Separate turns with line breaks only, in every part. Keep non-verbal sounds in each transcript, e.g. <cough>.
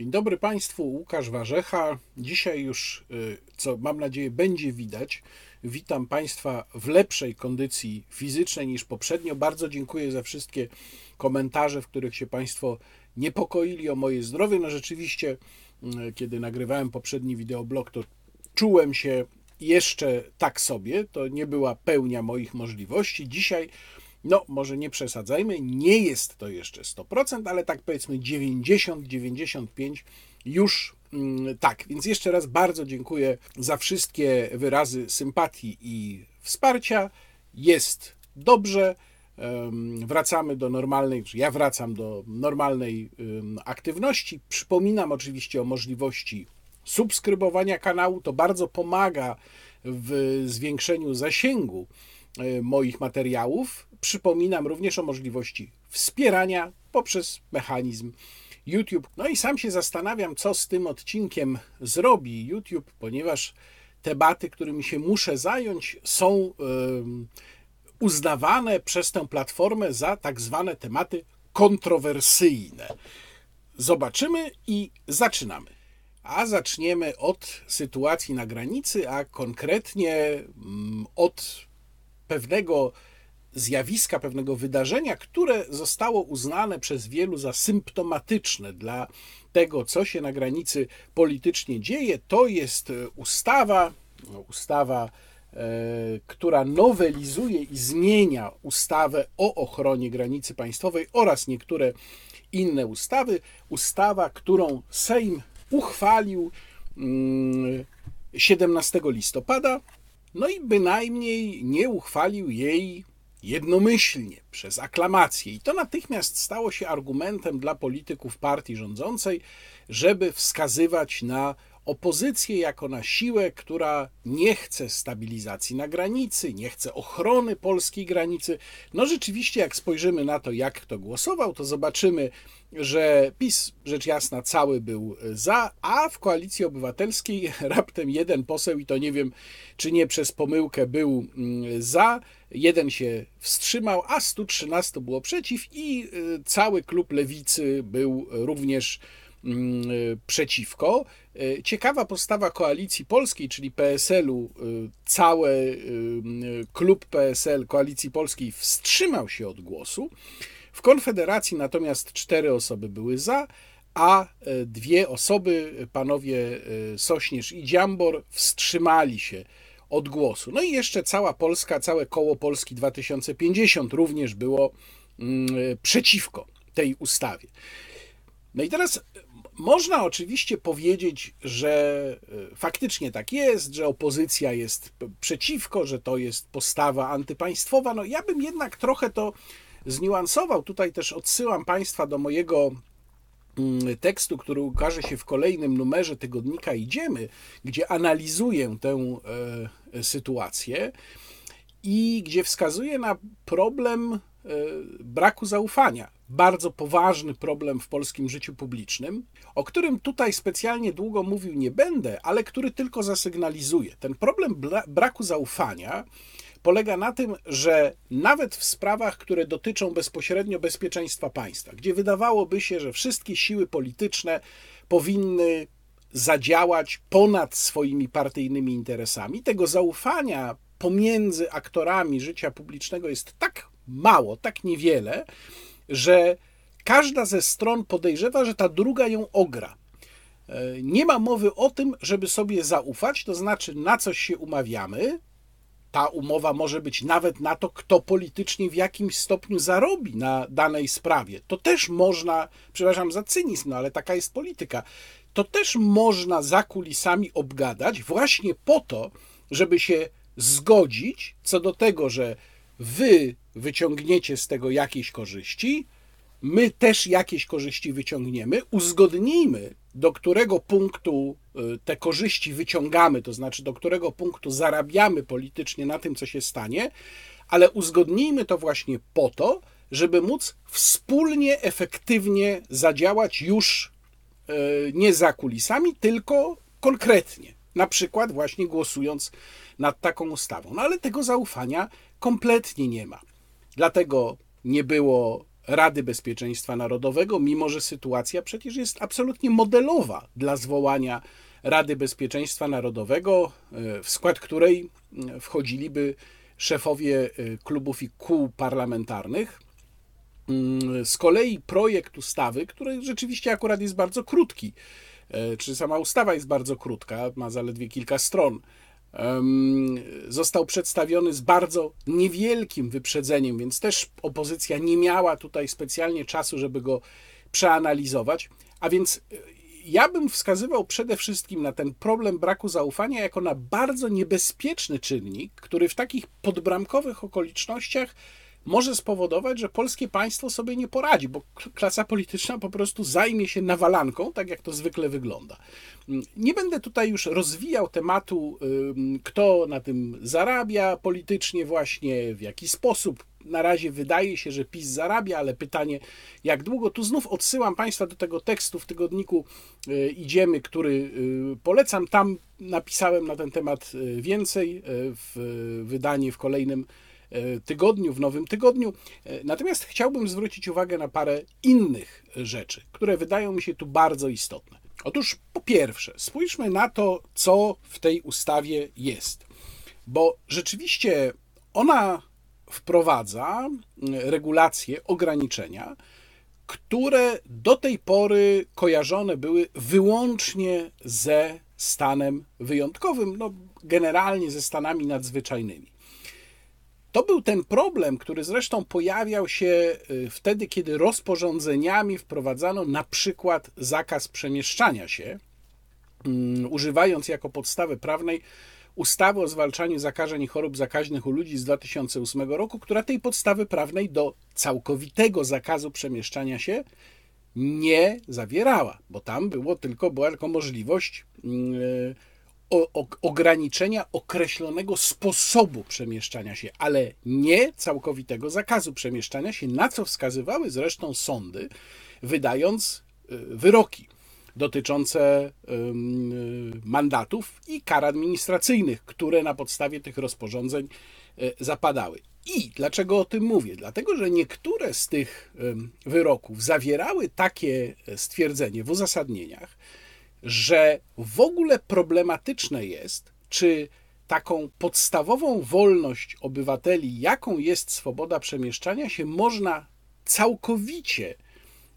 Dzień dobry Państwu, Łukasz Warzecha. Dzisiaj już, y, co mam nadzieję będzie widać, witam Państwa w lepszej kondycji fizycznej niż poprzednio. Bardzo dziękuję za wszystkie komentarze, w których się Państwo niepokoili o moje zdrowie. No rzeczywiście, y, kiedy nagrywałem poprzedni wideoblog, to czułem się jeszcze tak sobie. To nie była pełnia moich możliwości. Dzisiaj no, może nie przesadzajmy, nie jest to jeszcze 100%, ale tak powiedzmy 90-95% już mm, tak. Więc jeszcze raz bardzo dziękuję za wszystkie wyrazy sympatii i wsparcia. Jest dobrze. Wracamy do normalnej, ja wracam do normalnej aktywności. Przypominam oczywiście o możliwości subskrybowania kanału. To bardzo pomaga w zwiększeniu zasięgu e, moich materiałów. Przypominam również o możliwości wspierania poprzez mechanizm YouTube. No i sam się zastanawiam, co z tym odcinkiem zrobi YouTube, ponieważ tematy, którymi się muszę zająć, są uznawane przez tę platformę za tak zwane tematy kontrowersyjne. Zobaczymy i zaczynamy. A zaczniemy od sytuacji na granicy, a konkretnie mm, od pewnego zjawiska, pewnego wydarzenia, które zostało uznane przez wielu za symptomatyczne dla tego, co się na granicy politycznie dzieje. To jest ustawa, no, ustawa, e, która nowelizuje i zmienia ustawę o ochronie granicy państwowej oraz niektóre inne ustawy. Ustawa, którą Sejm uchwalił 17 mm, listopada, no i bynajmniej nie uchwalił jej jednomyślnie, przez aklamację. I to natychmiast stało się argumentem dla polityków partii rządzącej, żeby wskazywać na opozycję jako na siłę, która nie chce stabilizacji na granicy, nie chce ochrony polskiej granicy. No rzeczywiście, jak spojrzymy na to, jak kto głosował, to zobaczymy, że PiS, rzecz jasna, cały był za, a w koalicji obywatelskiej <laughs> raptem jeden poseł, i to nie wiem, czy nie przez pomyłkę był mm, za, jeden się wstrzymał, a 113 było przeciw, i y, cały klub lewicy był również przeciwko. Y, ciekawa postawa koalicji polskiej, czyli PSL-u, y, cały klub PSL koalicji polskiej wstrzymał się od głosu. W Konfederacji natomiast cztery osoby były za, a e, dwie osoby, panowie e, Sośnierz i Dziambor, wstrzymali się od głosu. No i jeszcze cała Polska, całe koło Polski 2050 również było mm, e, przeciwko tej ustawie. No i teraz można oczywiście powiedzieć, że faktycznie tak jest, że opozycja jest przeciwko, że to jest postawa antypaństwowa. No ja bym jednak trochę to zniuansował. Tutaj też odsyłam Państwa do mojego mm, tekstu, który ukaże się w kolejnym numerze tygodnika Idziemy, gdzie analizuję tę e, sytuację i gdzie wskazuję na problem e, braku zaufania. Bardzo poważny problem w polskim życiu publicznym, o którym tutaj specjalnie długo mówił nie będę, ale który tylko zasygnalizuję. Ten problem braku zaufania polega na tym, że nawet w sprawach, które dotyczą bezpośrednio bezpieczeństwa państwa, gdzie wydawałoby się, że wszystkie siły polityczne powinny zadziałać ponad swoimi partyjnymi interesami, tego zaufania pomiędzy aktorami życia publicznego jest tak mało, tak niewiele, że każda ze stron podejrzewa, że ta druga ją ogra. E, nie ma mowy o tym, żeby sobie zaufać, to znaczy na coś się umawiamy, ta umowa może być nawet na to, kto politycznie w jakimś stopniu zarobi na danej sprawie. To też można, przepraszam za cynizm, no ale taka jest polityka. To też można za kulisami obgadać właśnie po to, żeby się zgodzić co do tego, że wy wyciągniecie z tego jakieś korzyści, my też jakieś korzyści wyciągniemy, uzgodnijmy, do którego punktu y, te korzyści wyciągamy, to znaczy do którego punktu zarabiamy politycznie na tym, co się stanie, ale uzgodnijmy to właśnie po to, żeby móc wspólnie, efektywnie zadziałać już y, nie za kulisami, tylko konkretnie. Na przykład właśnie głosując nad taką ustawą. No ale tego zaufania kompletnie nie ma. Dlatego nie było Rady Bezpieczeństwa Narodowego, mimo że sytuacja przecież jest absolutnie modelowa dla zwołania Rady Bezpieczeństwa Narodowego, w skład której wchodziliby szefowie klubów i kół parlamentarnych. Z kolei projekt ustawy, który rzeczywiście akurat jest bardzo krótki, czy sama ustawa jest bardzo krótka, ma zaledwie kilka stron, został przedstawiony z bardzo niewielkim wyprzedzeniem, więc też opozycja nie miała tutaj specjalnie czasu, żeby go przeanalizować. A więc e, ja bym wskazywał przede wszystkim na ten problem braku zaufania jako na bardzo niebezpieczny czynnik, który w takich podbramkowych okolicznościach może spowodować, że polskie państwo sobie nie poradzi, bo klasa polityczna po prostu zajmie się nawalanką, tak jak to zwykle wygląda. Nie będę tutaj już rozwijał tematu, kto na tym zarabia politycznie, właśnie w jaki sposób. Na razie wydaje się, że PiS zarabia, ale pytanie, jak długo? Tu znów odsyłam Państwa do tego tekstu w tygodniku y, Idziemy, który y, polecam. Tam napisałem na ten temat y, więcej w wydanie w kolejnym tygodniu, w nowym tygodniu. E, natomiast chciałbym zwrócić uwagę na parę innych rzeczy, które wydają mi się tu bardzo istotne. Otóż po pierwsze, spójrzmy na to, co w tej ustawie jest, bo rzeczywiście ona wprowadza regulacje, ograniczenia, które do tej pory kojarzone były wyłącznie ze stanem wyjątkowym, no generalnie ze stanami nadzwyczajnymi. To był ten problem, który zresztą pojawiał się y, wtedy, kiedy rozporządzeniami wprowadzano na przykład zakaz przemieszczania się, mm, używając jako podstawy prawnej ustawy o zwalczaniu zakażeń i chorób zakaźnych u ludzi z 2008 roku, która tej podstawy prawnej do całkowitego zakazu przemieszczania się nie zawierała, bo tam było tylko, była tylko możliwość yy, ograniczenia określonego sposobu przemieszczania się, ale nie całkowitego zakazu przemieszczania się, na co wskazywały zresztą sądy, wydając y, wyroki dotyczące mandatów i kar administracyjnych, które na podstawie tych rozporządzeń y, zapadały. I dlaczego o tym mówię? Dlatego, że niektóre z tych wyroków zawierały takie stwierdzenie w uzasadnieniach, że w ogóle problematyczne jest, czy taką podstawową wolność obywateli, jaką jest swoboda przemieszczania się, można całkowicie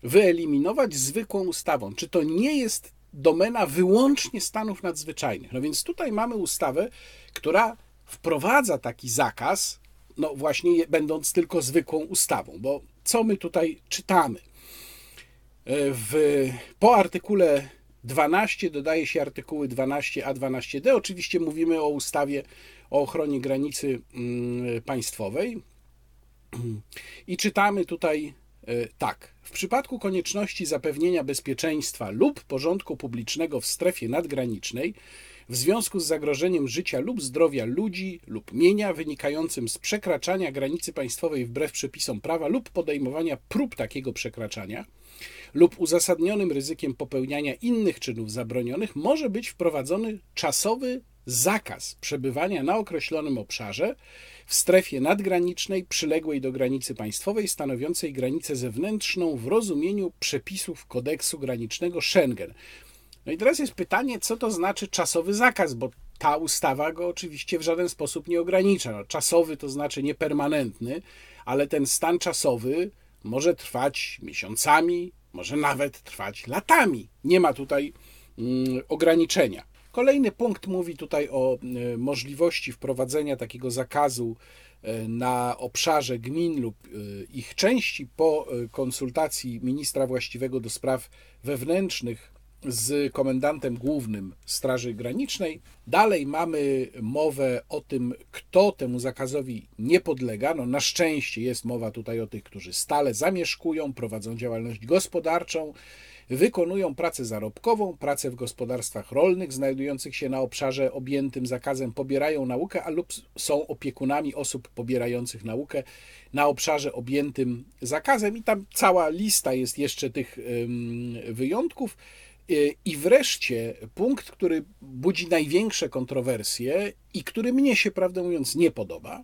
wyeliminować zwykłą ustawą. Czy to nie jest domena wyłącznie stanów nadzwyczajnych? No więc tutaj mamy ustawę, która wprowadza taki zakaz, no właśnie będąc tylko zwykłą ustawą, bo co my tutaj czytamy? W, po artykule 12 dodaje się artykuły 12a, 12d. Oczywiście mówimy o ustawie o ochronie granicy mm, państwowej. I czytamy tutaj e, tak. W przypadku konieczności zapewnienia bezpieczeństwa lub porządku publicznego w strefie nadgranicznej, w związku z zagrożeniem życia lub zdrowia ludzi lub mienia wynikającym z przekraczania granicy państwowej wbrew przepisom prawa lub podejmowania prób takiego przekraczania, lub uzasadnionym ryzykiem popełniania innych czynów zabronionych może być wprowadzony czasowy zakaz przebywania na określonym obszarze w strefie nadgranicznej przyległej do granicy państwowej stanowiącej granicę zewnętrzną w rozumieniu przepisów kodeksu granicznego Schengen. No i teraz jest pytanie, co to znaczy czasowy zakaz, bo ta ustawa go oczywiście w żaden sposób nie ogranicza. No, czasowy to znaczy niepermanentny, ale ten stan czasowy może trwać miesiącami, może nawet trwać latami. Nie ma tutaj mm, ograniczenia. Kolejny punkt mówi tutaj o e, możliwości wprowadzenia takiego zakazu e, na obszarze gmin lub e, ich części po konsultacji ministra właściwego do spraw wewnętrznych z komendantem głównym Straży Granicznej. Dalej mamy mowę o tym, kto temu zakazowi nie podlega. No, na szczęście jest mowa tutaj o tych, którzy stale zamieszkują, prowadzą działalność gospodarczą, wykonują pracę zarobkową, pracę w gospodarstwach rolnych znajdujących się na obszarze objętym zakazem, pobierają naukę, a lub są opiekunami osób pobierających naukę na obszarze objętym zakazem. I tam cała lista jest jeszcze tych wyjątków. Y, I wreszcie punkt, który budzi największe kontrowersje i który mnie się, prawdę mówiąc, nie podoba,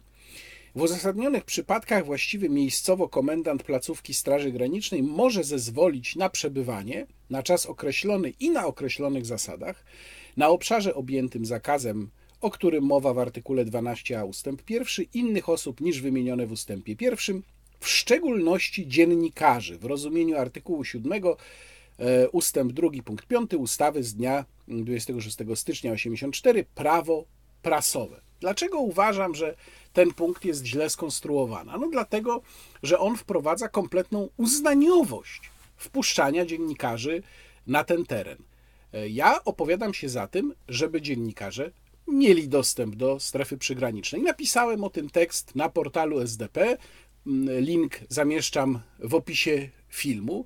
W uzasadnionych przypadkach właściwy miejscowo komendant placówki Straży Granicznej może zezwolić na przebywanie na czas określony i na określonych zasadach na obszarze objętym zakazem, o którym mowa w artykule 12a ustęp 1, innych osób niż wymienione w ustępie 1, w szczególności dziennikarzy w rozumieniu artykułu 7 e, ustęp 2 punkt 5 ustawy z dnia 26 stycznia 84 prawo prasowe. Dlaczego uważam, że ten punkt jest źle skonstruowany? No dlatego, że on wprowadza kompletną uznaniowość wpuszczania dziennikarzy na ten teren. E, ja opowiadam się za tym, żeby dziennikarze mieli dostęp do strefy przygranicznej. Napisałem o tym tekst na portalu SDP. Mm, link zamieszczam w opisie filmu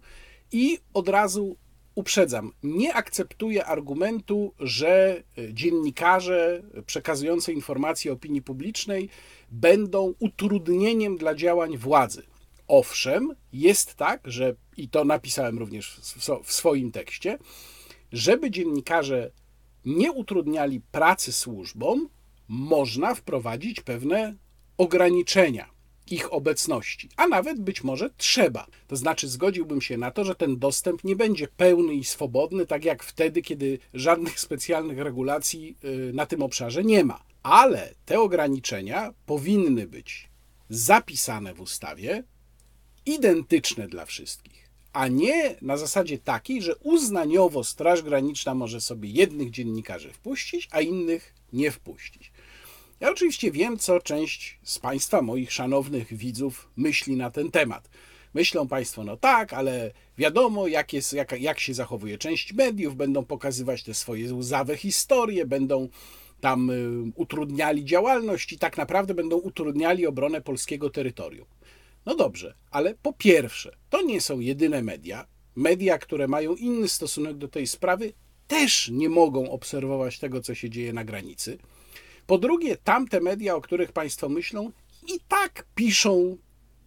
i od razu uprzedzam, nie akceptuję argumentu, że dziennikarze przekazujący informacje opinii publicznej będą utrudnieniem dla działań władzy. Owszem, jest tak, że i to napisałem również w swoim tekście, żeby dziennikarze nie utrudniali pracy służbom, można wprowadzić pewne ograniczenia ich obecności, a nawet być może trzeba. To znaczy, zgodziłbym się na to, że ten dostęp nie będzie pełny i swobodny, tak jak wtedy, kiedy żadnych specjalnych regulacji y, na tym obszarze nie ma. Ale te ograniczenia powinny być zapisane w ustawie, identyczne dla wszystkich, a nie na zasadzie takiej, że uznaniowo Straż Graniczna może sobie jednych dziennikarzy wpuścić, a innych nie wpuścić. Ja oczywiście wiem, co część z Państwa, moich szanownych widzów, myśli na ten temat. Myślą Państwo, no tak, ale wiadomo, jak, jest, jak, jak się zachowuje część mediów, będą pokazywać te swoje łzawe historie, będą tam y, utrudniali działalność i tak naprawdę będą utrudniali obronę polskiego terytorium. No dobrze, ale po pierwsze, to nie są jedyne media. Media, które mają inny stosunek do tej sprawy, też nie mogą obserwować tego, co się dzieje na granicy. Po drugie, tamte media, o których Państwo myślą, i tak piszą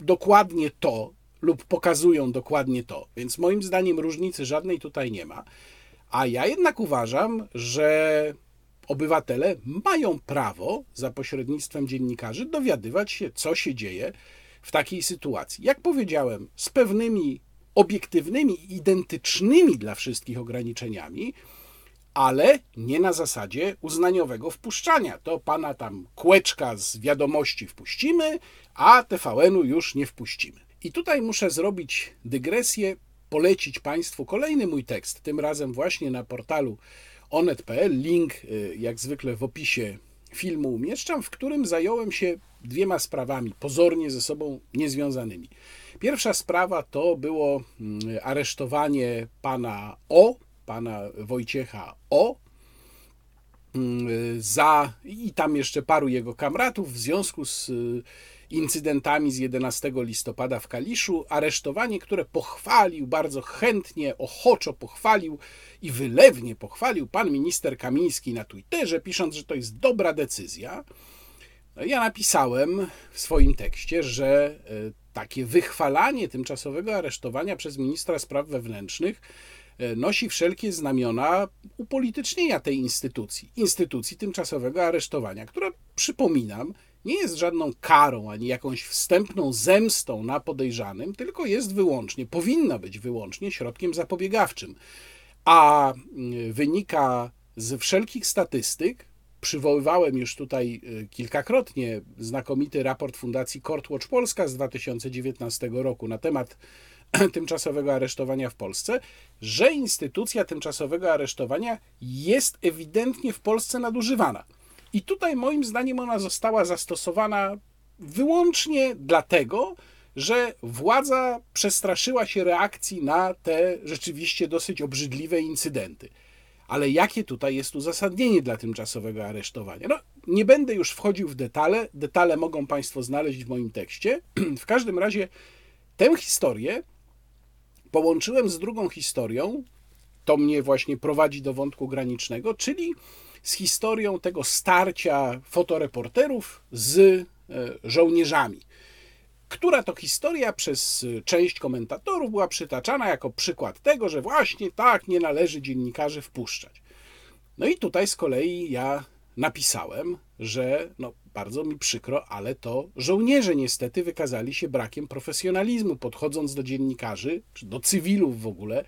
dokładnie to lub pokazują dokładnie to. Więc moim zdaniem różnicy żadnej tutaj nie ma. A ja jednak uważam, że obywatele mają prawo za pośrednictwem dziennikarzy dowiadywać się, co się dzieje w takiej sytuacji. Jak powiedziałem, z pewnymi obiektywnymi, identycznymi dla wszystkich ograniczeniami, ale nie na zasadzie uznaniowego wpuszczania. To pana tam kłeczka z wiadomości wpuścimy, a TVN-u już nie wpuścimy. I tutaj muszę zrobić dygresję, polecić Państwu kolejny mój tekst, tym razem właśnie na portalu onet.pl. Link y, jak zwykle w opisie filmu umieszczam, w którym zająłem się dwiema sprawami, pozornie ze sobą niezwiązanymi. Pierwsza sprawa to było mm, aresztowanie pana O, pana Wojciecha O. Mm, za i tam jeszcze paru jego kamratów w związku z y, incydentami z 11 listopada w Kaliszu. Aresztowanie, które pochwalił bardzo chętnie, ochoczo pochwalił i wylewnie pochwalił pan minister Kamiński na Twitterze, pisząc, że to jest dobra decyzja. No ja napisałem w swoim tekście, że y, takie wychwalanie tymczasowego aresztowania przez ministra spraw wewnętrznych nosi wszelkie znamiona upolitycznienia tej instytucji, instytucji tymczasowego aresztowania, która, przypominam, nie jest żadną karą ani jakąś wstępną zemstą na podejrzanym, tylko jest wyłącznie, powinna być wyłącznie środkiem zapobiegawczym. A mm, wynika z wszelkich statystyk, przywoływałem już tutaj e, kilkakrotnie znakomity raport Fundacji Courtwatch Polska z 2019 roku na temat <clears throat> tymczasowego aresztowania w Polsce, że instytucja tymczasowego aresztowania jest ewidentnie w Polsce nadużywana. I tutaj moim zdaniem ona została zastosowana wyłącznie dlatego, że władza przestraszyła się reakcji na te rzeczywiście dosyć obrzydliwe incydenty. Ale jakie tutaj jest uzasadnienie dla tymczasowego aresztowania? No, nie będę już wchodził w detale. Detale mogą Państwo znaleźć w moim tekście. <clears throat> W każdym razie tę historię połączyłem z drugą historią, to mnie właśnie prowadzi do wątku granicznego, czyli z historią tego starcia fotoreporterów z e, żołnierzami. Która to historia przez część komentatorów była przytaczana jako przykład tego, że właśnie tak nie należy dziennikarzy wpuszczać. No i tutaj z kolei ja napisałem, że no, bardzo mi przykro, ale to żołnierze niestety wykazali się brakiem profesjonalizmu, podchodząc do dziennikarzy, czy do cywilów w ogóle,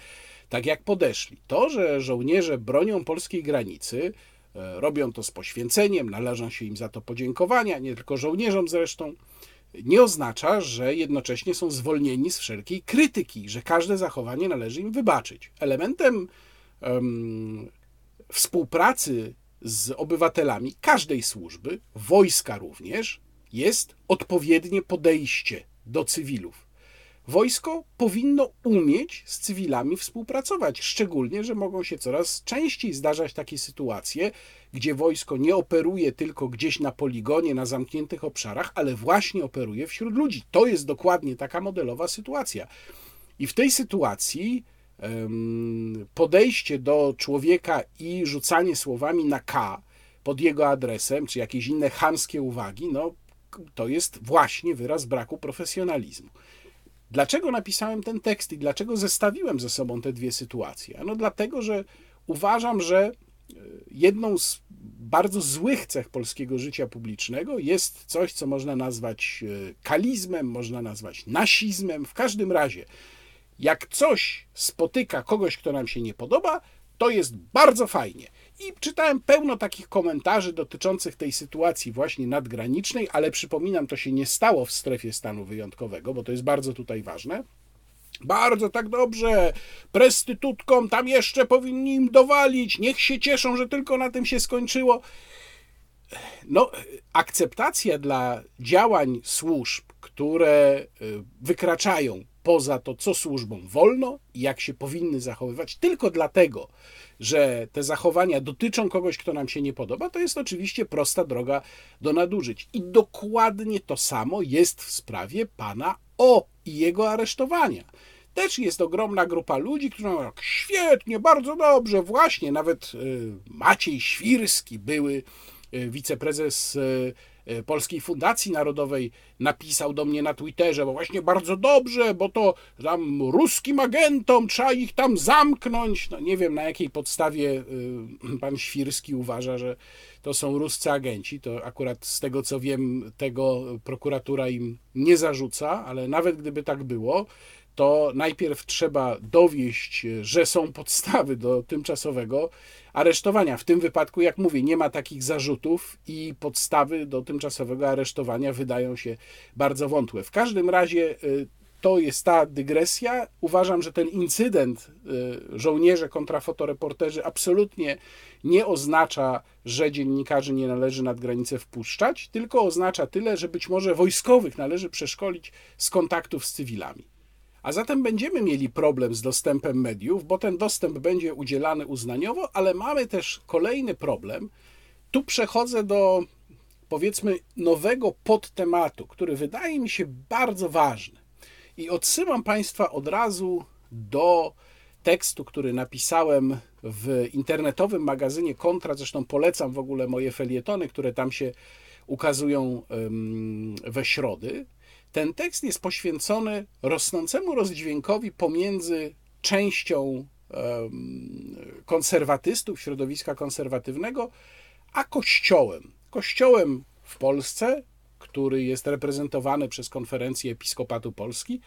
tak jak podeszli. To, że żołnierze bronią polskiej granicy, e, robią to z poświęceniem, należą się im za to podziękowania, nie tylko żołnierzom zresztą, nie oznacza, że jednocześnie są zwolnieni z wszelkiej krytyki, że każde zachowanie należy im wybaczyć. Elementem um, współpracy z obywatelami każdej służby, wojska również, jest odpowiednie podejście do cywilów. Wojsko powinno umieć z cywilami współpracować, szczególnie, że mogą się coraz częściej zdarzać takie sytuacje, gdzie wojsko nie operuje tylko gdzieś na poligonie, na zamkniętych obszarach, ale właśnie operuje wśród ludzi. To jest dokładnie taka modelowa sytuacja. I w tej sytuacji podejście do człowieka i rzucanie słowami na K pod jego adresem, czy jakieś inne chamskie uwagi, no to jest właśnie wyraz braku profesjonalizmu. Dlaczego napisałem ten tekst i dlaczego zestawiłem ze sobą te dwie sytuacje? No dlatego, że uważam, że e, jedną z bardzo złych cech polskiego życia publicznego jest coś, co można nazwać e, kalizmem, można nazwać nasizmem. W każdym razie, jak coś spotyka kogoś, kto nam się nie podoba, to jest bardzo fajnie. I czytałem pełno takich komentarzy dotyczących tej sytuacji właśnie nadgranicznej, ale przypominam, to się nie stało w strefie stanu wyjątkowego, bo to jest bardzo tutaj ważne. Bardzo tak dobrze. Prestytutkom tam jeszcze powinni im dowalić. Niech się cieszą, że tylko na tym się skończyło. No, akceptacja dla działań służb, które y, wykraczają poza to, co służbom wolno i jak się powinny zachowywać, tylko dlatego, że te zachowania dotyczą kogoś, kto nam się nie podoba, to jest oczywiście prosta droga do nadużyć. I dokładnie to samo jest w sprawie pana O i jego aresztowania. Też jest ogromna grupa ludzi, którzy mówią, świetnie, bardzo dobrze, właśnie, nawet y, Maciej Świrski, były y, wiceprezes y, Polskiej Fundacji Narodowej napisał do mnie na Twitterze, bo właśnie bardzo dobrze, bo to tam ruskim agentom trzeba ich tam zamknąć. No nie wiem na jakiej podstawie e, pan Świrski uważa, że to są ruscy agenci. To akurat z tego co wiem, tego prokuratura im nie zarzuca, ale nawet gdyby tak było, to najpierw trzeba dowieść, że są podstawy do tymczasowego aresztowania. W tym wypadku, jak mówię, nie ma takich zarzutów i podstawy do tymczasowego aresztowania wydają się bardzo wątłe. W każdym razie y, to jest ta dygresja. Uważam, że ten incydent y, żołnierze kontra fotoreporterzy absolutnie nie oznacza, że dziennikarzy nie należy nad granicę wpuszczać, tylko oznacza tyle, że być może wojskowych należy przeszkolić z kontaktów z cywilami. A zatem będziemy mieli problem z dostępem mediów, bo ten dostęp będzie udzielany uznaniowo, ale mamy też kolejny problem. Tu przechodzę do powiedzmy nowego podtematu, który wydaje mi się bardzo ważny. I odsyłam Państwa od razu do tekstu, który napisałem w internetowym magazynie Kontra. Zresztą polecam w ogóle moje felietony, które tam się ukazują we środy. Ten tekst jest poświęcony rosnącemu rozdźwiękowi pomiędzy częścią konserwatystów, środowiska konserwatywnego, a Kościołem. Kościołem w Polsce, który jest reprezentowany przez konferencję Episkopatu Polski,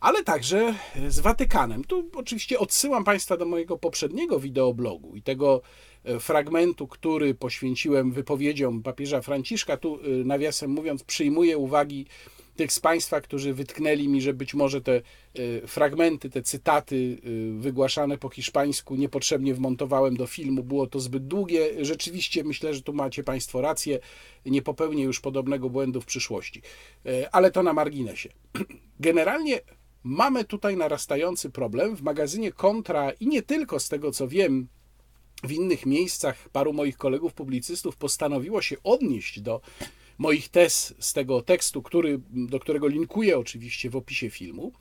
ale także z Watykanem. Tu oczywiście odsyłam Państwa do mojego poprzedniego wideoblogu i tego e, fragmentu, który poświęciłem wypowiedziom papieża Franciszka. Tu, e, nawiasem mówiąc, przyjmuję uwagi tych z Państwa, którzy wytknęli mi, że być może te e, fragmenty, te cytaty e, wygłaszane po hiszpańsku niepotrzebnie wmontowałem do filmu, było to zbyt długie. Rzeczywiście myślę, że tu macie Państwo rację, nie popełnię już podobnego błędu w przyszłości. E, ale to na marginesie. <clears throat> Generalnie mamy tutaj narastający problem w magazynie Kontra i nie tylko z tego co wiem, w innych miejscach paru moich kolegów publicystów postanowiło się odnieść do moich tez z tego tekstu, który, do którego linkuję oczywiście w opisie filmu.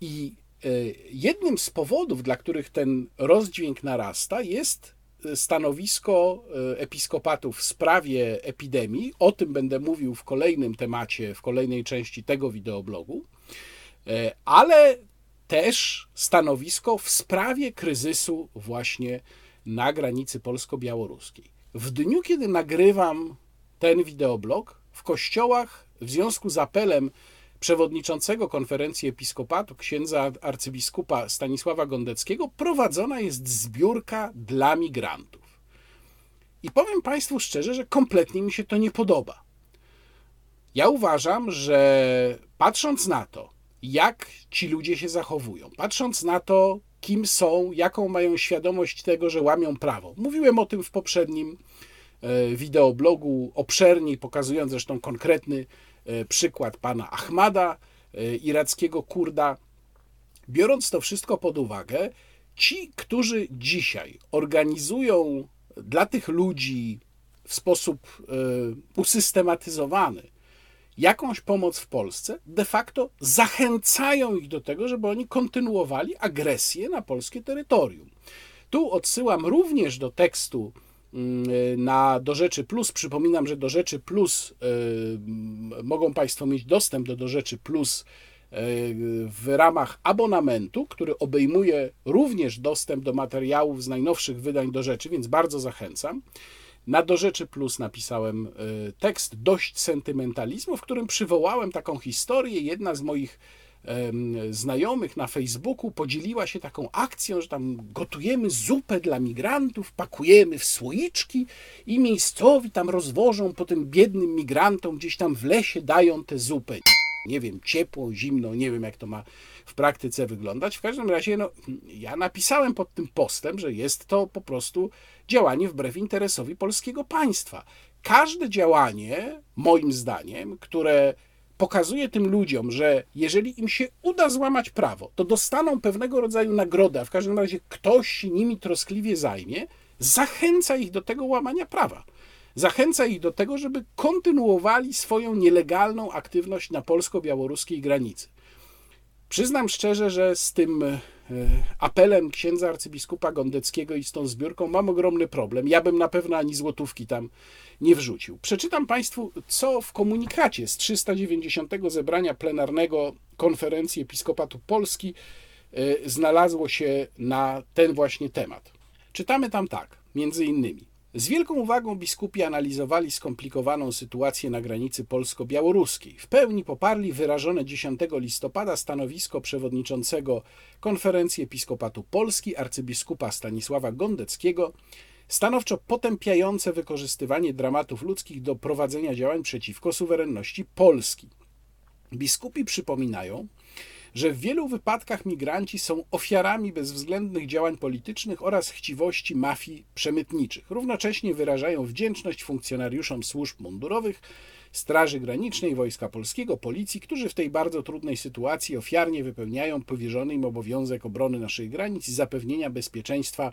I e, jednym z powodów, dla których ten rozdźwięk narasta, jest e, stanowisko e, episkopatów w sprawie epidemii. O tym będę mówił w kolejnym temacie, w kolejnej części tego wideoblogu, ale też stanowisko w sprawie kryzysu właśnie na granicy polsko-białoruskiej. w dniu, kiedy nagrywam ten wideoblog, w kościołach w związku z apelem przewodniczącego konferencji episkopatu, księdza arcybiskupa Stanisława Gondeckiego, prowadzona jest zbiórka dla migrantów. I powiem Państwu szczerze, że kompletnie mi się to nie podoba. Ja uważam, że patrząc na to, jak ci ludzie się zachowują, patrząc na to, kim są, jaką mają świadomość tego, że łamią prawo. Mówiłem o tym w poprzednim wideoblogu, obszerniej pokazując zresztą konkretny e, przykład pana Ahmada, e, irackiego Kurda. Biorąc to wszystko pod uwagę, ci, którzy dzisiaj organizują dla tych ludzi w sposób usystematyzowany jakąś pomoc w Polsce, de facto zachęcają ich do tego, żeby oni kontynuowali agresję na polskie terytorium. Tu odsyłam również do tekstu na Do Rzeczy Plus. Przypominam, że Do Rzeczy Plus y, mogą Państwo mieć dostęp do Do Rzeczy Plus y, w ramach abonamentu, który obejmuje również dostęp do materiałów z najnowszych wydań do rzeczy, więc bardzo zachęcam. Na Do Rzeczy Plus napisałem e, tekst dość sentymentalizmu, w którym przywołałem taką historię. Jedna z moich znajomych na Facebooku podzieliła się taką akcją, że tam gotujemy zupę dla migrantów, pakujemy w słoiczki i miejscowi tam rozwożą po tym biednym migrantom gdzieś tam w lesie dają tę zupę. Nie wiem, ciepło, zimno, nie wiem jak to ma w praktyce wyglądać. W każdym razie, no, ja napisałem pod tym postem, że jest to po prostu działanie wbrew interesowi polskiego państwa. Każde działanie, moim zdaniem, które pokazuje tym ludziom, że jeżeli im się uda złamać prawo, to dostaną pewnego rodzaju nagrodę, a w każdym razie ktoś się nimi troskliwie zajmie, zachęca ich do tego łamania prawa. Zachęca ich do tego, żeby kontynuowali swoją nielegalną aktywność na polsko-białoruskiej granicy. Przyznam szczerze, że z tym apelem księdza arcybiskupa Gondeckiego i z tą zbiórką mam ogromny problem. Ja bym na pewno ani złotówki tam nie wrzucił. Przeczytam Państwu, co w komunikacie z 390 zebrania plenarnego Konferencji Episkopatu Polski e, znalazło się na ten właśnie temat. Czytamy tam tak, między innymi. Z wielką uwagą biskupi analizowali skomplikowaną sytuację na granicy polsko-białoruskiej. W pełni poparli wyrażone 10 listopada stanowisko przewodniczącego Konferencji Episkopatu Polski arcybiskupa Stanisława Gondeckiego, stanowczo potępiające wykorzystywanie dramatów ludzkich do prowadzenia działań przeciwko suwerenności Polski. Biskupi przypominają, że w wielu wypadkach migranci są ofiarami bezwzględnych działań politycznych oraz chciwości mafii przemytniczych. Równocześnie wyrażają wdzięczność funkcjonariuszom służb mundurowych, Straży Granicznej, Wojska Polskiego, Policji, którzy w tej bardzo trudnej sytuacji ofiarnie wypełniają powierzony im obowiązek obrony naszych granic i zapewnienia bezpieczeństwa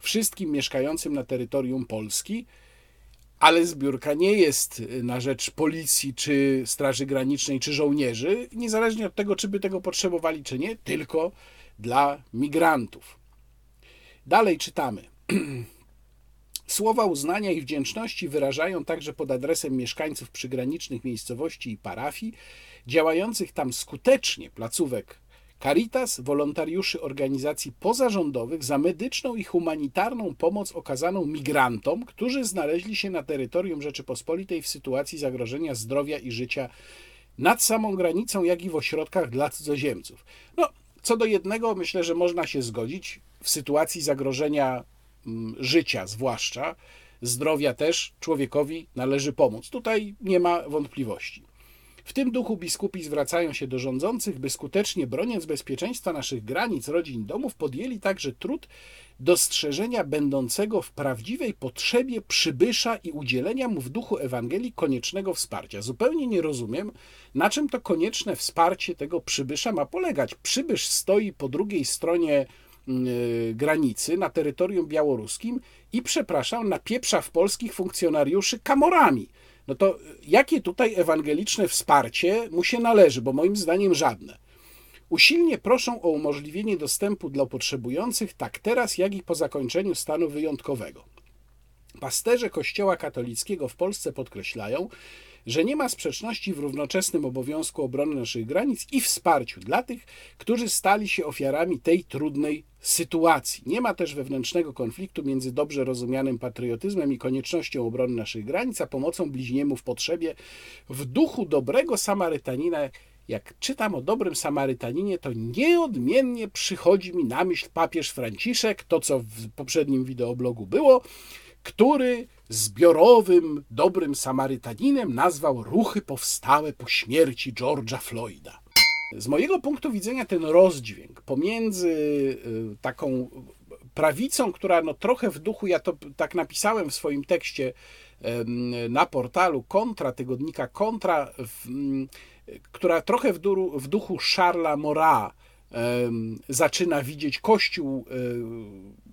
wszystkim mieszkającym na terytorium Polski ale zbiórka nie jest na rzecz policji, czy Straży Granicznej, czy żołnierzy, niezależnie od tego, czy by tego potrzebowali, czy nie, tylko dla migrantów. Dalej czytamy. <clears throat> Słowa uznania i wdzięczności wyrażają także pod adresem mieszkańców przygranicznych miejscowości i parafii, działających tam skutecznie placówek Caritas, wolontariuszy organizacji pozarządowych za medyczną i humanitarną pomoc okazaną migrantom, którzy znaleźli się na terytorium Rzeczypospolitej w sytuacji zagrożenia zdrowia i życia nad samą granicą, jak i w ośrodkach dla cudzoziemców. No, co do jednego, myślę, że można się zgodzić. W sytuacji zagrożenia mm, życia, zwłaszcza zdrowia też, człowiekowi należy pomóc. Tutaj nie ma wątpliwości. W tym duchu biskupi zwracają się do rządzących, by skutecznie broniąc bezpieczeństwa naszych granic, rodzin, domów, podjęli także trud dostrzeżenia będącego w prawdziwej potrzebie przybysza i udzielenia mu w duchu Ewangelii koniecznego wsparcia. Zupełnie nie rozumiem, na czym to konieczne wsparcie tego przybysza ma polegać. Przybysz stoi po drugiej stronie yy, granicy na terytorium białoruskim i przepraszam, napieprza w polskich funkcjonariuszy kamorami no to jakie tutaj ewangeliczne wsparcie mu się należy, bo moim zdaniem żadne. Usilnie proszą o umożliwienie dostępu dla potrzebujących tak teraz, jak i po zakończeniu stanu wyjątkowego. Pasterze Kościoła katolickiego w Polsce podkreślają, że nie ma sprzeczności w równoczesnym obowiązku obrony naszych granic i wsparciu dla tych, którzy stali się ofiarami tej trudnej sytuacji. Nie ma też wewnętrznego konfliktu między dobrze rozumianym patriotyzmem i koniecznością obrony naszych granic, a pomocą bliźniemu w potrzebie. W duchu dobrego Samarytanina, jak czytam o dobrym Samarytaninie, to nieodmiennie przychodzi mi na myśl papież Franciszek, to co w poprzednim wideoblogu było, który zbiorowym dobrym Samarytaninem nazwał ruchy powstałe po śmierci George'a Floyda. Z mojego punktu widzenia ten rozdźwięk pomiędzy y, taką prawicą, która no trochę w duchu, ja to tak napisałem w swoim tekście na portalu Kontra, tygodnika Kontra, która trochę w, duchu, w duchu Charlesa Mora zaczyna widzieć Kościół y,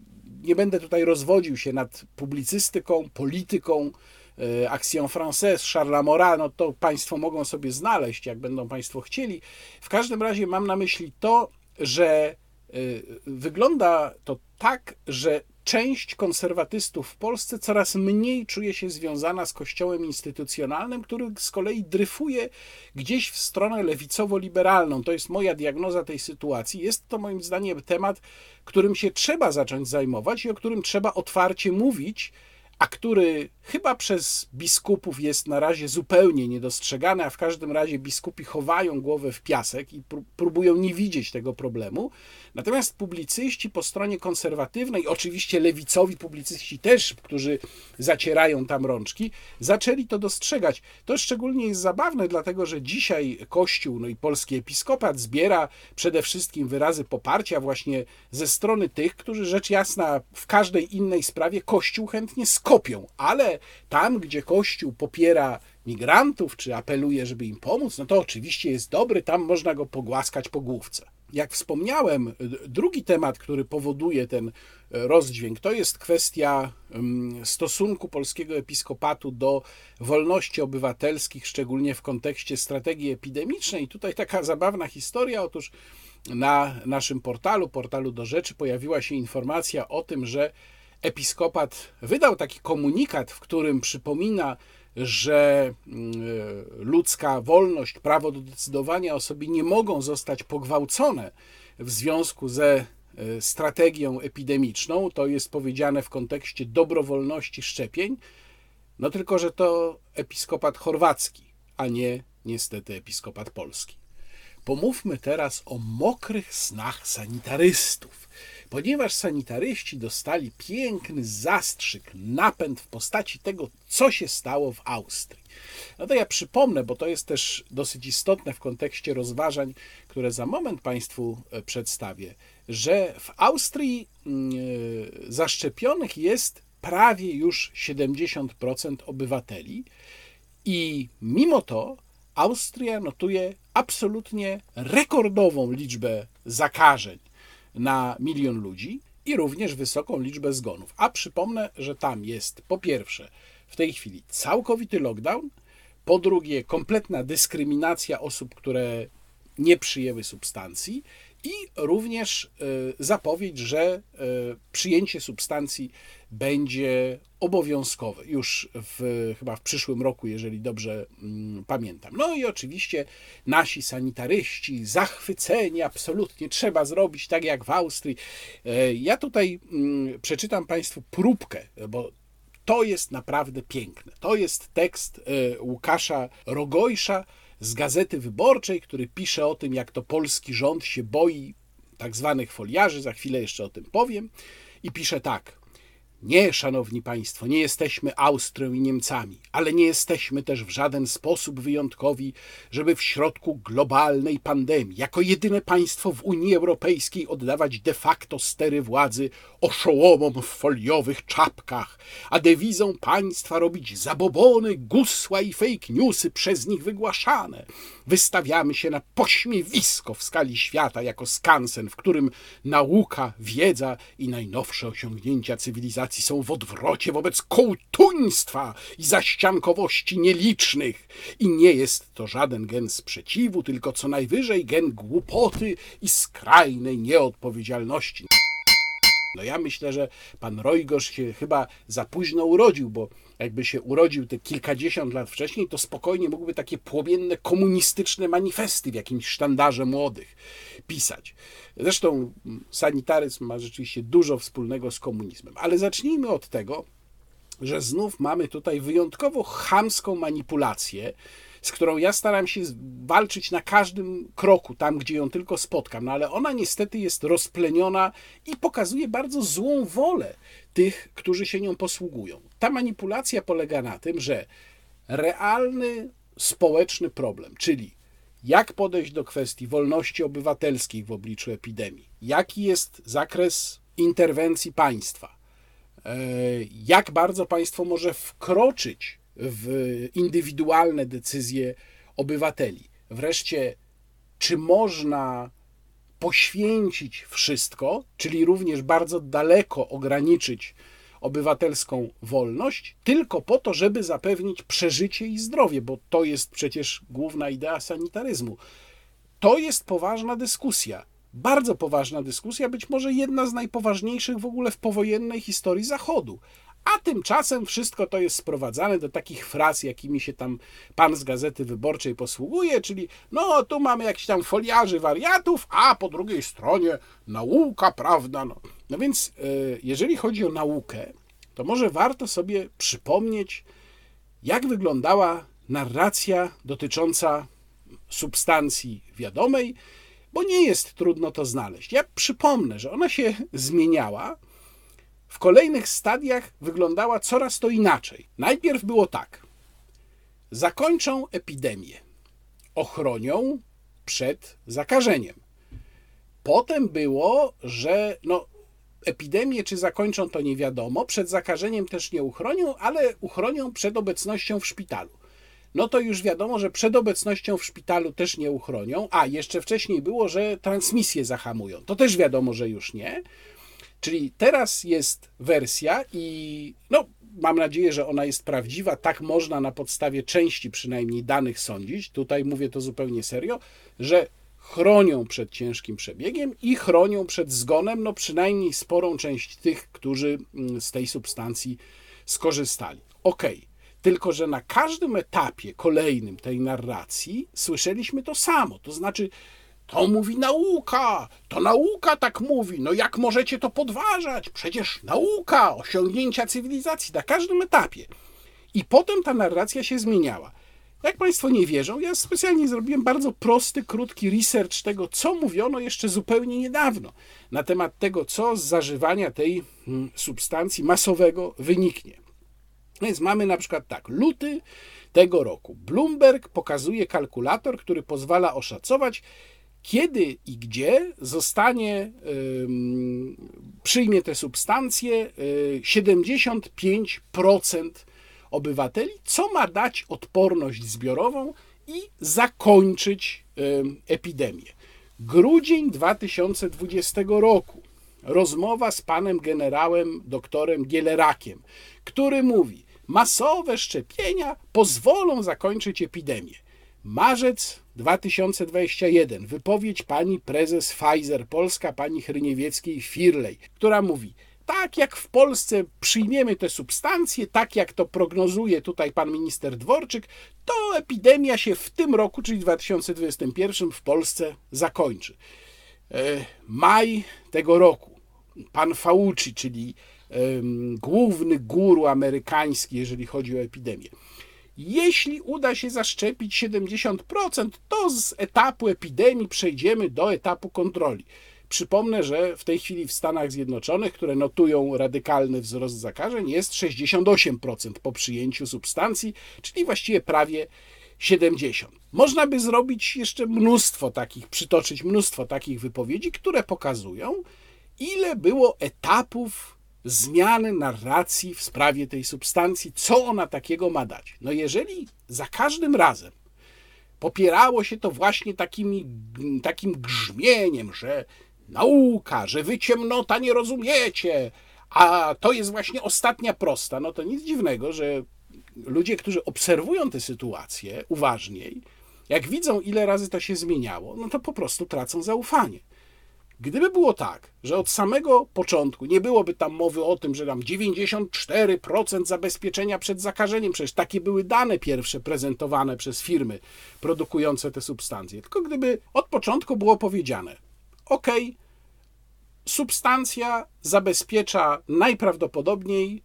nie będę tutaj rozwodził się nad publicystyką, polityką, e, Action Française, Charles Maurras, no to Państwo mogą sobie znaleźć, jak będą Państwo chcieli. W każdym razie mam na myśli to, że e, wygląda to tak, że część konserwatystów w Polsce coraz mniej czuje się związana z kościołem instytucjonalnym, który z kolei dryfuje gdzieś w stronę lewicowo-liberalną. To jest moja diagnoza tej sytuacji. Jest to moim zdaniem temat, którym się trzeba zacząć zajmować i o którym trzeba otwarcie mówić a który chyba przez biskupów jest na razie zupełnie niedostrzegany, a w każdym razie biskupi chowają głowę w piasek i próbują nie widzieć tego problemu. Natomiast publicyści po stronie konserwatywnej, oczywiście lewicowi publicyści też, którzy zacierają tam rączki, zaczęli to dostrzegać. To szczególnie jest zabawne, dlatego że dzisiaj Kościół, no i polski episkopat zbiera przede wszystkim wyrazy poparcia właśnie ze strony tych, którzy rzecz jasna w każdej innej sprawie Kościół chętnie skopią, ale tam, gdzie Kościół popiera migrantów, czy apeluje, żeby im pomóc, no to oczywiście jest dobry, tam można go pogłaskać po główce. Jak wspomniałem, drugi temat, który powoduje ten rozdźwięk, to jest kwestia mm, stosunku polskiego episkopatu do wolności obywatelskich, szczególnie w kontekście strategii epidemicznej. Tutaj taka zabawna historia. Otóż na naszym portalu, portalu do rzeczy, pojawiła się informacja o tym, że episkopat wydał taki komunikat, w którym przypomina, że mm, ludzka wolność, prawo do decydowania o sobie nie mogą zostać pogwałcone w związku ze e, strategią epidemiczną. To jest powiedziane w kontekście dobrowolności szczepień. No tylko, że to episkopat chorwacki, a nie niestety episkopat polski. Pomówmy teraz o mokrych snach sanitarystów ponieważ sanitaryści dostali piękny zastrzyk, napęd w postaci tego, co się stało w Austrii. No to ja przypomnę, bo to jest też dosyć istotne w kontekście rozważań, które za moment Państwu e, przedstawię, że w Austrii mm, e, zaszczepionych jest prawie już 70% obywateli i mimo to Austria notuje absolutnie rekordową liczbę zakażeń na milion ludzi i również wysoką liczbę zgonów. A przypomnę, że tam jest po pierwsze w tej chwili całkowity lockdown, po drugie kompletna dyskryminacja osób, które nie przyjęły substancji i również e, zapowiedź, że e, przyjęcie substancji będzie obowiązkowe już w, chyba w przyszłym roku, jeżeli dobrze mm, pamiętam. No i oczywiście nasi sanitaryści zachwyceni, absolutnie trzeba zrobić tak jak w Austrii. E, ja tutaj mm, przeczytam Państwu próbkę, bo to jest naprawdę piękne. To jest tekst Łukasza Rogojsza, z Gazety Wyborczej, który pisze o tym, jak to polski rząd się boi tak zwanych foliarzy, za chwilę jeszcze o tym powiem, i pisze tak. Nie, szanowni państwo, nie jesteśmy Austrią i Niemcami, ale nie jesteśmy też w żaden sposób wyjątkowi, żeby w środku globalnej pandemii, jako jedyne państwo w Unii Europejskiej oddawać de facto stery władzy oszołomom w foliowych czapkach, a dewizą państwa robić zabobony, gusła i fake newsy przez nich wygłaszane. Wystawiamy się na pośmiewisko w skali świata jako skansen, w którym nauka, wiedza i najnowsze osiągnięcia cywilizacji są w odwrocie wobec kołtuństwa i zaściankowości nielicznych. I nie jest to żaden gen sprzeciwu, tylko co najwyżej gen głupoty i skrajnej nieodpowiedzialności. No ja myślę, że pan Rojgosz się chyba za późno urodził, bo jakby się urodził te kilkadziesiąt lat wcześniej, to spokojnie mógłby takie płomienne komunistyczne manifesty w jakimś sztandarze młodych pisać. Zresztą sanitaryzm ma rzeczywiście dużo wspólnego z komunizmem. Ale zacznijmy od tego, że znów mamy tutaj wyjątkowo chamską manipulację, z którą ja staram się walczyć na każdym kroku, tam gdzie ją tylko spotkam, no ale ona niestety jest rozpleniona i pokazuje bardzo złą wolę tych, którzy się nią posługują. Ta manipulacja polega na tym, że realny społeczny problem, czyli jak podejść do kwestii wolności obywatelskich w obliczu epidemii, jaki jest zakres interwencji państwa, e, jak bardzo państwo może wkroczyć w indywidualne decyzje obywateli. Wreszcie, czy można poświęcić wszystko, czyli również bardzo daleko ograniczyć obywatelską wolność, tylko po to, żeby zapewnić przeżycie i zdrowie, bo to jest przecież główna idea sanitaryzmu. To jest poważna dyskusja. Bardzo poważna dyskusja, być może jedna z najpoważniejszych w ogóle w powojennej historii Zachodu. A tymczasem wszystko to jest sprowadzane do takich fraz, jakimi się tam pan z Gazety Wyborczej posługuje, czyli no tu mamy jakiś tam foliarzy wariatów, a po drugiej stronie nauka, prawda? No, no więc e, jeżeli chodzi o naukę, to może warto sobie przypomnieć, jak wyglądała narracja dotycząca substancji wiadomej, bo nie jest trudno to znaleźć. Ja przypomnę, że ona się zmieniała w kolejnych stadiach wyglądała coraz to inaczej. Najpierw było tak. Zakończą epidemię, ochronią przed zakażeniem. Potem było, że no, epidemię czy zakończą to nie wiadomo, przed zakażeniem też nie uchronią, ale uchronią przed obecnością w szpitalu. No to już wiadomo, że przed obecnością w szpitalu też nie uchronią, a jeszcze wcześniej było, że transmisję zahamują. To też wiadomo, że już nie. Czyli teraz jest wersja i no, mam nadzieję, że ona jest prawdziwa. Tak można na podstawie części przynajmniej danych sądzić. Tutaj mówię to zupełnie serio, że chronią przed ciężkim przebiegiem i chronią przed zgonem, no przynajmniej sporą część tych, którzy mm, z tej substancji skorzystali. Ok, tylko że na każdym etapie kolejnym tej narracji słyszeliśmy to samo. To znaczy, to mówi nauka, to nauka tak mówi. No jak możecie to podważać? Przecież nauka, osiągnięcia cywilizacji na każdym etapie. I potem ta narracja się zmieniała. Jak Państwo nie wierzą, ja specjalnie zrobiłem bardzo prosty, krótki research tego, co mówiono jeszcze zupełnie niedawno na temat tego, co z zażywania tej hmm, substancji masowego wyniknie. Więc mamy na przykład tak, luty tego roku. Bloomberg pokazuje kalkulator, który pozwala oszacować, kiedy i gdzie zostanie, przyjmie te substancje 75% y, obywateli, co ma dać odporność zbiorową i zakończyć epidemię. Grudzień 2020 roku. Rozmowa z panem generałem doktorem Gielerakiem, który mówi: masowe szczepienia pozwolą zakończyć epidemię. Marzec 2021. Wypowiedź pani prezes Pfizer Polska, pani Hryniewieckiej-Firlej, która mówi, tak jak w Polsce przyjmiemy te substancje, tak jak to prognozuje tutaj pan minister Dworczyk, to epidemia się w tym roku, czyli 2021 w Polsce zakończy. E, maj tego roku. Pan Fauci, czyli główny guru amerykański, jeżeli chodzi o epidemię jeśli uda się zaszczepić 70%, to z etapu epidemii przejdziemy do etapu kontroli. Przypomnę, że w tej chwili w Stanach Zjednoczonych, które notują radykalny wzrost zakażeń, jest 68% po przyjęciu substancji, czyli właściwie prawie 70. Można by zrobić jeszcze mnóstwo takich, przytoczyć mnóstwo takich wypowiedzi, które pokazują, ile było etapów zmiany narracji w sprawie tej substancji, co ona takiego ma dać. No jeżeli za każdym razem popierało się to właśnie takimi, takim grzmieniem, że nauka, że wy ciemnota nie rozumiecie, a to jest właśnie ostatnia prosta, no to nic dziwnego, że ludzie, którzy obserwują tę sytuację uważniej, jak widzą, ile razy to się zmieniało, no to po prostu tracą zaufanie. Gdyby było tak, że od samego początku nie byłoby tam mowy o tym, że tam 94% zabezpieczenia przed zakażeniem, przecież takie były dane pierwsze prezentowane przez firmy produkujące te substancje, tylko gdyby od początku było powiedziane, ok, substancja zabezpiecza najprawdopodobniej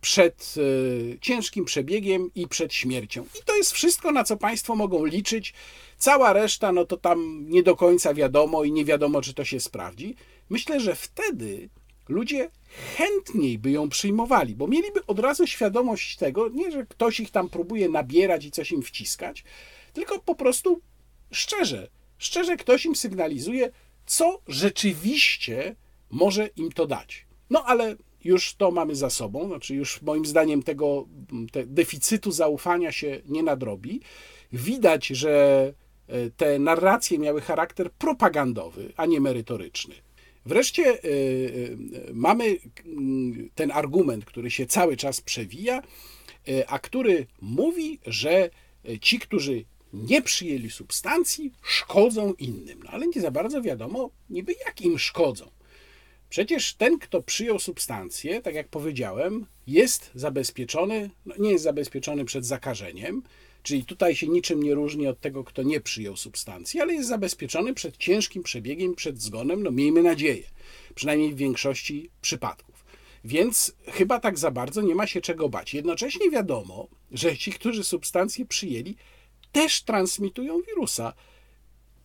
przed e, ciężkim przebiegiem i przed śmiercią. I to jest wszystko, na co Państwo mogą liczyć. Cała reszta, no to tam nie do końca wiadomo i nie wiadomo, czy to się sprawdzi. Myślę, że wtedy ludzie chętniej by ją przyjmowali, bo mieliby od razu świadomość tego, nie, że ktoś ich tam próbuje nabierać i coś im wciskać, tylko po prostu szczerze, szczerze ktoś im sygnalizuje, co rzeczywiście może im to dać. No ale już to mamy za sobą, znaczy już moim zdaniem tego te deficytu zaufania się nie nadrobi. Widać, że e, te narracje miały charakter propagandowy, a nie merytoryczny. Wreszcie e, e, mamy mm, ten argument, który się cały czas przewija, a który mówi, że ci, którzy nie przyjęli substancji, szkodzą innym. No ale nie za bardzo wiadomo, niby jak im szkodzą. Przecież ten, kto przyjął substancję, tak jak powiedziałem, jest zabezpieczony, no nie jest zabezpieczony przed zakażeniem, czyli tutaj się niczym nie różni od tego, kto nie przyjął substancji, ale jest zabezpieczony przed ciężkim przebiegiem, przed zgonem, no miejmy nadzieję, przynajmniej w większości przypadków. Więc chyba tak za bardzo nie ma się czego bać. Jednocześnie wiadomo, że ci, którzy substancję przyjęli, też transmitują wirusa.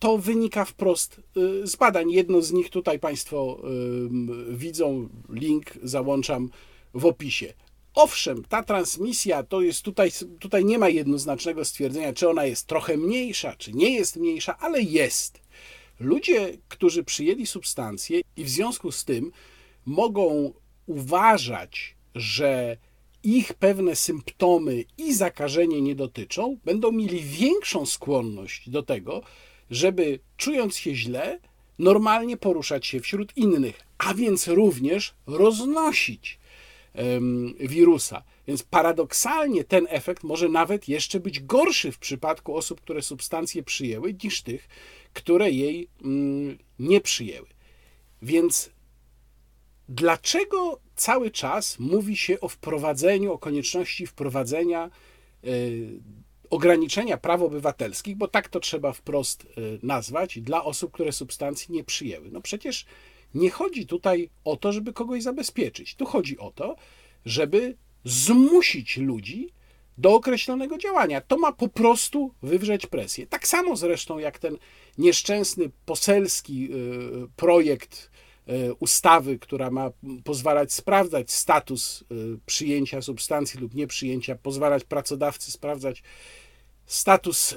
To wynika wprost y, z badań. Jedno z nich tutaj Państwo widzą, link załączam w opisie. Owszem, ta transmisja to jest tutaj, tutaj nie ma jednoznacznego stwierdzenia, czy ona jest trochę mniejsza, czy nie jest mniejsza, ale jest. Ludzie, którzy przyjęli substancję i w związku z tym mogą uważać, że ich pewne symptomy i zakażenie nie dotyczą, będą mieli większą skłonność do tego, żeby czując się źle, normalnie poruszać się wśród innych, a więc również roznosić wirusa. Więc paradoksalnie ten efekt może nawet jeszcze być gorszy w przypadku osób, które substancje przyjęły, niż tych, które jej um, nie przyjęły. Więc dlaczego cały czas mówi się o wprowadzeniu, o konieczności wprowadzenia y, ograniczenia praw obywatelskich, bo tak to trzeba wprost y, nazwać, dla osób, które substancji nie przyjęły. No przecież nie chodzi tutaj o to, żeby kogoś zabezpieczyć. Tu chodzi o to, żeby zmusić ludzi do określonego działania. To ma po prostu wywrzeć presję. Tak samo zresztą jak ten nieszczęsny poselski y, projekt ustawy, która ma pozwalać sprawdzać status e, przyjęcia substancji lub nieprzyjęcia, pozwalać pracodawcy sprawdzać status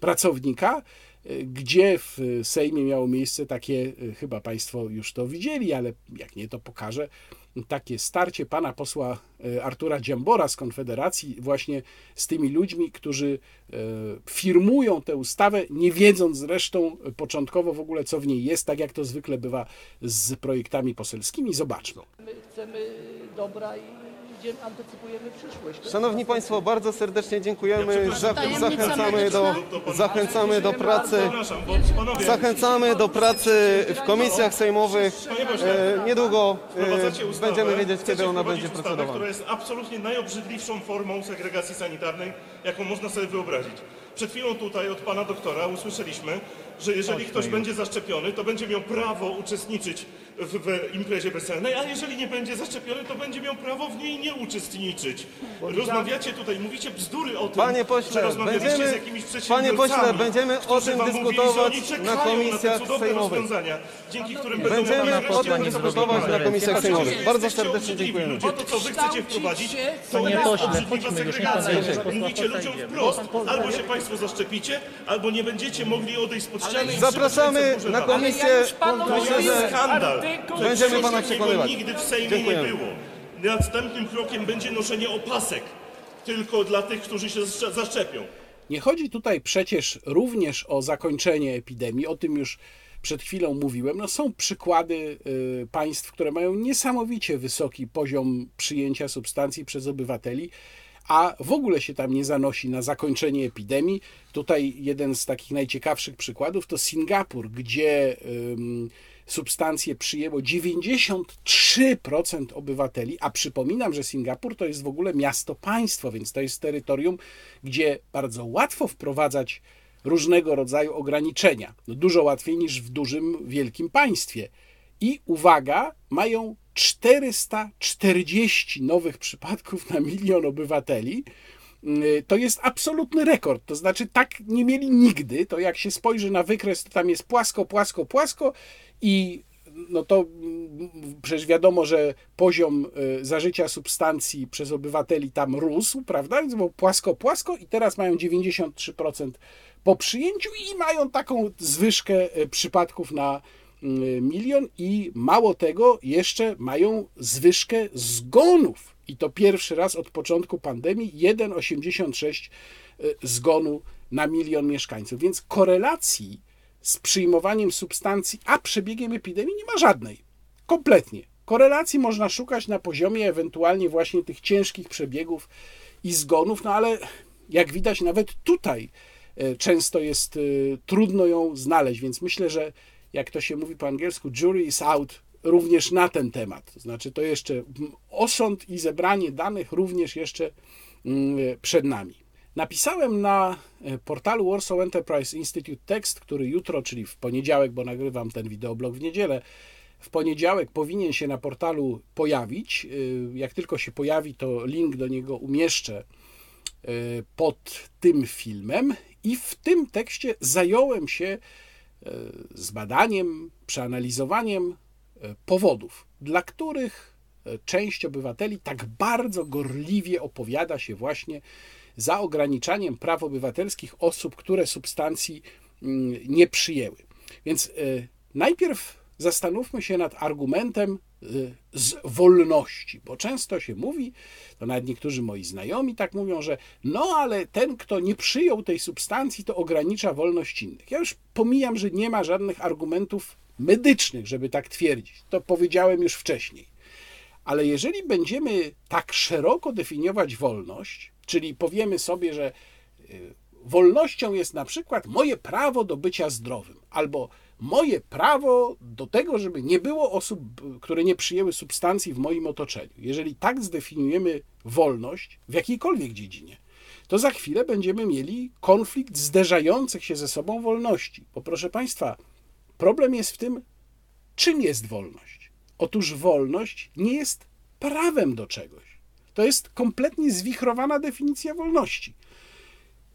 pracownika, e, gdzie w Sejmie miało miejsce takie, chyba Państwo już to widzieli, ale jak nie, to pokażę, takie starcie pana posła e, Artura Dziambora z Konfederacji właśnie z tymi ludźmi, którzy e, firmują tę ustawę, nie wiedząc zresztą początkowo w ogóle, co w niej jest, tak jak to zwykle bywa z projektami poselskimi. Zobaczmy.
My chcemy dobra i idziemy, antycypujemy przyszłość.
Szanowni Państwo, bardzo serdecznie dziękujemy. Zach- Zachęcamy do, zachęcamy do pracy. Zachęcamy do pracy w komisjach sejmowych. E, Niedługo
Wprowadzacie
e,
ustawę,
będziemy wiedzieć,
chcecie
kiedy ona
wprowadzić
będzie
ustawę,
procedowana.
która jest absolutnie najobrzydliwszą formą segregacji sanitarnej, jaką można sobie wyobrazić. Przed chwilą tutaj od pana doktora usłyszeliśmy, że jeżeli ktoś będzie zaszczepiony, to będzie miał prawo uczestniczyć w, w imprezie weselnej, a jeżeli nie będzie zaszczepiony, to będzie miał prawo w niej nie uczestniczyć. Rozmawiacie tutaj, mówicie bzdury o tym,
Panie pośle,
że rozmawialiście
będziemy-
z jakimiś
panie
przedsiębiorcami,
pośle, będziemy o
którzy
tym
wam mówili, że
dyskutować
oni czekają
na komisjach
na te cudowne
sejmowych.
rozwiązania, dzięki którym będą
Będziemy
mogli
o
wreszcie
tym dyskutować na komisjach sejmowych. Bardzo
Jesteście
serdecznie
obrzydliwi.
dziękujemy.
Bo to, co wy chcecie wprowadzić, to
Panie
jest
pośle,
obrzydliwa
chodźmy, już nie
segregacja.
pan
Mówicie ludziom wprost, albo się państwo zaszczepicie, albo nie będziecie mogli odejść spod ściany i
Zapraszamy
trzymać ręce w górze
na
dalej.
komisję.
Ale ja już panu
To
Myślę,
jest
że
skandal.
Będziemy pana
takiego
przekonywać.
nigdy w Sejmie
Dziękujemy.
nie było. Następnym krokiem będzie noszenie opasek tylko dla tych, którzy się zaszcze- zaszczepią.
Nie chodzi tutaj przecież również o zakończenie epidemii, o tym już przed chwilą mówiłem. No są przykłady y, państw, które mają niesamowicie wysoki poziom przyjęcia substancji przez obywateli, a w ogóle się tam nie zanosi na zakończenie epidemii. Tutaj jeden z takich najciekawszych przykładów to Singapur, gdzie ym, substancje przyjęło 93% obywateli, a przypominam, że Singapur to jest w ogóle miasto-państwo, więc to jest terytorium, gdzie bardzo łatwo wprowadzać różnego rodzaju ograniczenia. No dużo łatwiej niż w dużym, wielkim państwie. I uwaga, mają 440 nowych przypadków na milion obywateli. Y, To jest absolutny rekord. To znaczy, tak nie mieli nigdy. To jak się spojrzy na wykres, to tam jest płasko, płasko, płasko i no to mm, przecież wiadomo, że poziom y, zażycia substancji przez obywateli tam rósł, prawda? Więc było płasko, płasko i teraz mają 93% po przyjęciu i mają taką zwyżkę y, przypadków na y, milion i mało tego, jeszcze mają zwyżkę zgonów. I to pierwszy raz od początku pandemii 1,86 y, zgonu na milion mieszkańców. Więc korelacji z przyjmowaniem substancji a przebiegiem epidemii nie ma żadnej. Kompletnie. Korelacji można szukać na poziomie ewentualnie właśnie tych ciężkich przebiegów i zgonów, no ale jak widać, nawet tutaj e, często jest e, trudno ją znaleźć, więc myślę, że jak to się mówi po angielsku, jury is out również na ten temat. To znaczy, to jeszcze osąd i zebranie danych również jeszcze mm, przed nami. Napisałem na e, portalu Warsaw Enterprise Institute tekst, który jutro, czyli w poniedziałek, bo nagrywam ten wideoblog w niedzielę, w poniedziałek powinien się na portalu pojawić. E, Jak tylko się pojawi, to link do niego umieszczę e, pod tym filmem. I w tym tekście zająłem się zbadaniem, przeanalizowaniem powodów, dla których część obywateli tak bardzo gorliwie opowiada się właśnie za ograniczaniem praw obywatelskich osób, które substancji mm, nie przyjęły. Więc y, najpierw zastanówmy się nad argumentem y, z wolności, bo często się mówi, to nawet niektórzy moi znajomi tak mówią, że no ale ten, kto nie przyjął tej substancji, to ogranicza wolność innych. Ja już pomijam, że nie ma żadnych argumentów medycznych, żeby tak twierdzić. To powiedziałem już wcześniej. Ale jeżeli będziemy tak szeroko definiować wolność, czyli powiemy sobie, że y, wolnością jest na przykład moje prawo do bycia zdrowym, albo moje prawo do tego, żeby nie było osób, które nie przyjęły substancji w moim otoczeniu. Jeżeli tak zdefiniujemy wolność w jakiejkolwiek dziedzinie, to za chwilę będziemy mieli konflikt zderzających się ze sobą wolności. Bo proszę Państwa, problem jest w tym, czym jest wolność. Otóż wolność nie jest prawem do czegoś. To jest kompletnie zwichrowana definicja wolności.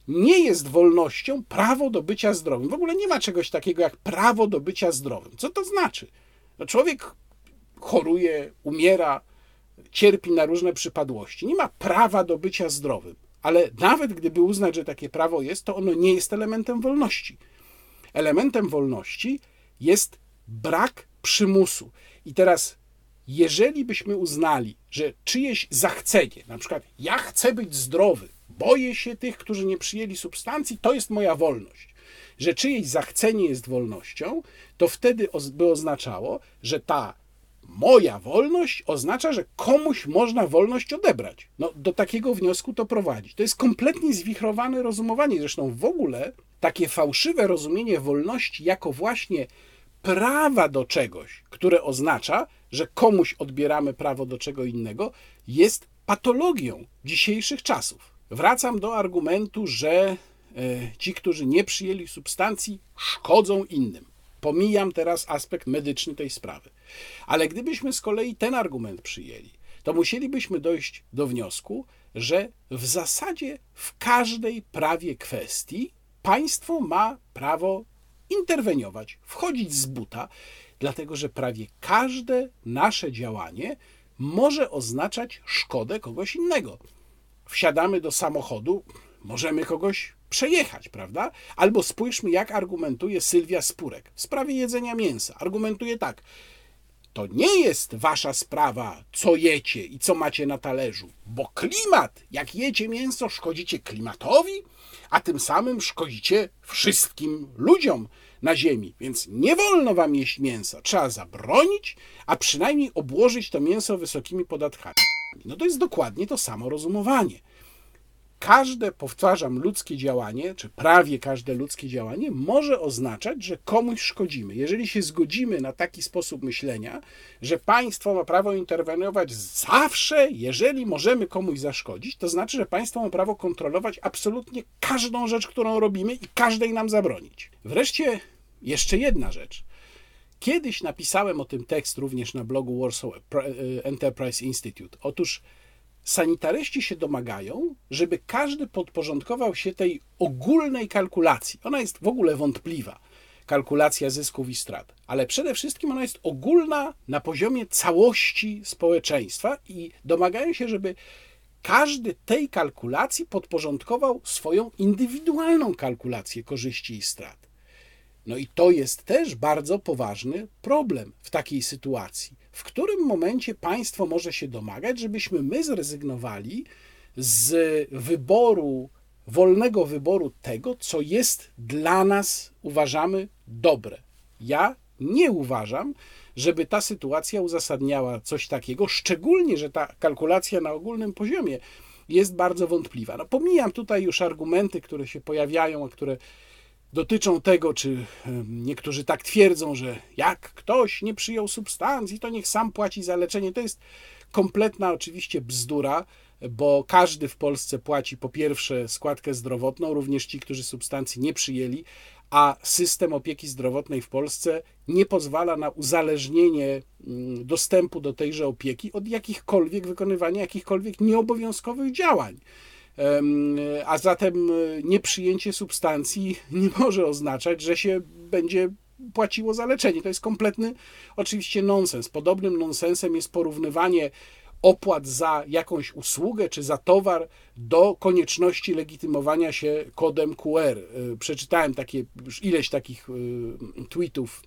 Nie jest wolnością prawo do bycia zdrowym. W ogóle nie ma czegoś takiego jak prawo do bycia zdrowym. Co to znaczy? No człowiek choruje, umiera, cierpi na różne przypadłości. Nie ma prawa do bycia zdrowym. Ale nawet gdyby uznać, że takie prawo jest, to ono nie jest elementem wolności. Elementem wolności jest brak przymusu. I teraz jeżeli byśmy uznali, że czyjeś zachcenie, na przykład ja chcę być zdrowy, boję się tych, którzy nie przyjęli substancji, to jest moja wolność, że czyjeś zachcenie jest wolnością, to wtedy by oznaczało, że ta moja wolność oznacza, że komuś można wolność odebrać. No, do takiego wniosku to prowadzi. To jest kompletnie zwichrowane rozumowanie. Zresztą w ogóle takie fałszywe rozumienie wolności jako właśnie prawa do czegoś, które oznacza, że komuś odbieramy prawo do czego innego, jest patologią dzisiejszych czasów. Wracam do argumentu, że e, ci, którzy nie przyjęli substancji, szkodzą innym. Pomijam teraz aspekt medyczny tej sprawy. Ale gdybyśmy z kolei ten argument przyjęli, to musielibyśmy dojść do wniosku, że w zasadzie w każdej prawie kwestii państwo ma prawo interweniować, wchodzić z buta, dlatego że prawie każde nasze działanie może oznaczać szkodę kogoś innego. Wsiadamy do samochodu, możemy kogoś przejechać, prawda? Albo spójrzmy, jak argumentuje Sylwia Spurek w sprawie jedzenia mięsa. Argumentuje tak. To nie jest wasza sprawa, co jecie i co macie na talerzu, bo klimat, jak jecie mięso, szkodzicie klimatowi, a tym samym szkodzicie wszystkim ludziom na ziemi. Więc nie wolno wam jeść mięsa. Trzeba zabronić, a przynajmniej obłożyć to mięso wysokimi podatkami. No to jest dokładnie to samo rozumowanie. Każde, powtarzam, ludzkie działanie, czy prawie każde ludzkie działanie może oznaczać, że komuś szkodzimy. Jeżeli się zgodzimy na taki sposób myślenia, że państwo ma prawo interweniować zawsze, jeżeli możemy komuś zaszkodzić, to znaczy, że państwo ma prawo kontrolować absolutnie każdą rzecz, którą robimy i każdej nam zabronić. Wreszcie jeszcze jedna rzecz. Kiedyś napisałem o tym tekst również na blogu Warsaw Enterprise Institute. Otóż sanitaryści się domagają, żeby każdy podporządkował się tej ogólnej kalkulacji. Ona jest w ogóle wątpliwa, kalkulacja zysków i strat, ale przede wszystkim ona jest ogólna na poziomie całości społeczeństwa i domagają się, żeby każdy tej kalkulacji podporządkował swoją indywidualną kalkulację korzyści i strat. No i to jest też bardzo poważny problem w takiej sytuacji. W którym momencie państwo może się domagać, żebyśmy my zrezygnowali z wyboru, wolnego wyboru tego, co jest dla nas, uważamy, dobre. Ja nie uważam, żeby ta sytuacja uzasadniała coś takiego, szczególnie, że ta kalkulacja na ogólnym poziomie jest bardzo wątpliwa. No, pomijam tutaj już argumenty, które się pojawiają, a które dotyczą tego, czy niektórzy tak twierdzą, że jak ktoś nie przyjął substancji, to niech sam płaci za leczenie. To jest kompletna oczywiście bzdura, bo każdy w Polsce płaci po pierwsze składkę zdrowotną, również ci, którzy substancji nie przyjęli, a system opieki zdrowotnej w Polsce nie pozwala na uzależnienie dostępu do tejże opieki od jakichkolwiek wykonywania jakichkolwiek nieobowiązkowych działań. A zatem e, nieprzyjęcie substancji <laughs> nie może oznaczać, że się będzie płaciło za leczenie. To jest kompletny oczywiście nonsens. Podobnym nonsensem jest porównywanie opłat za jakąś usługę czy za towar do konieczności legitymowania się kodem QR. E, przeczytałem takie już ileś takich e, tweetów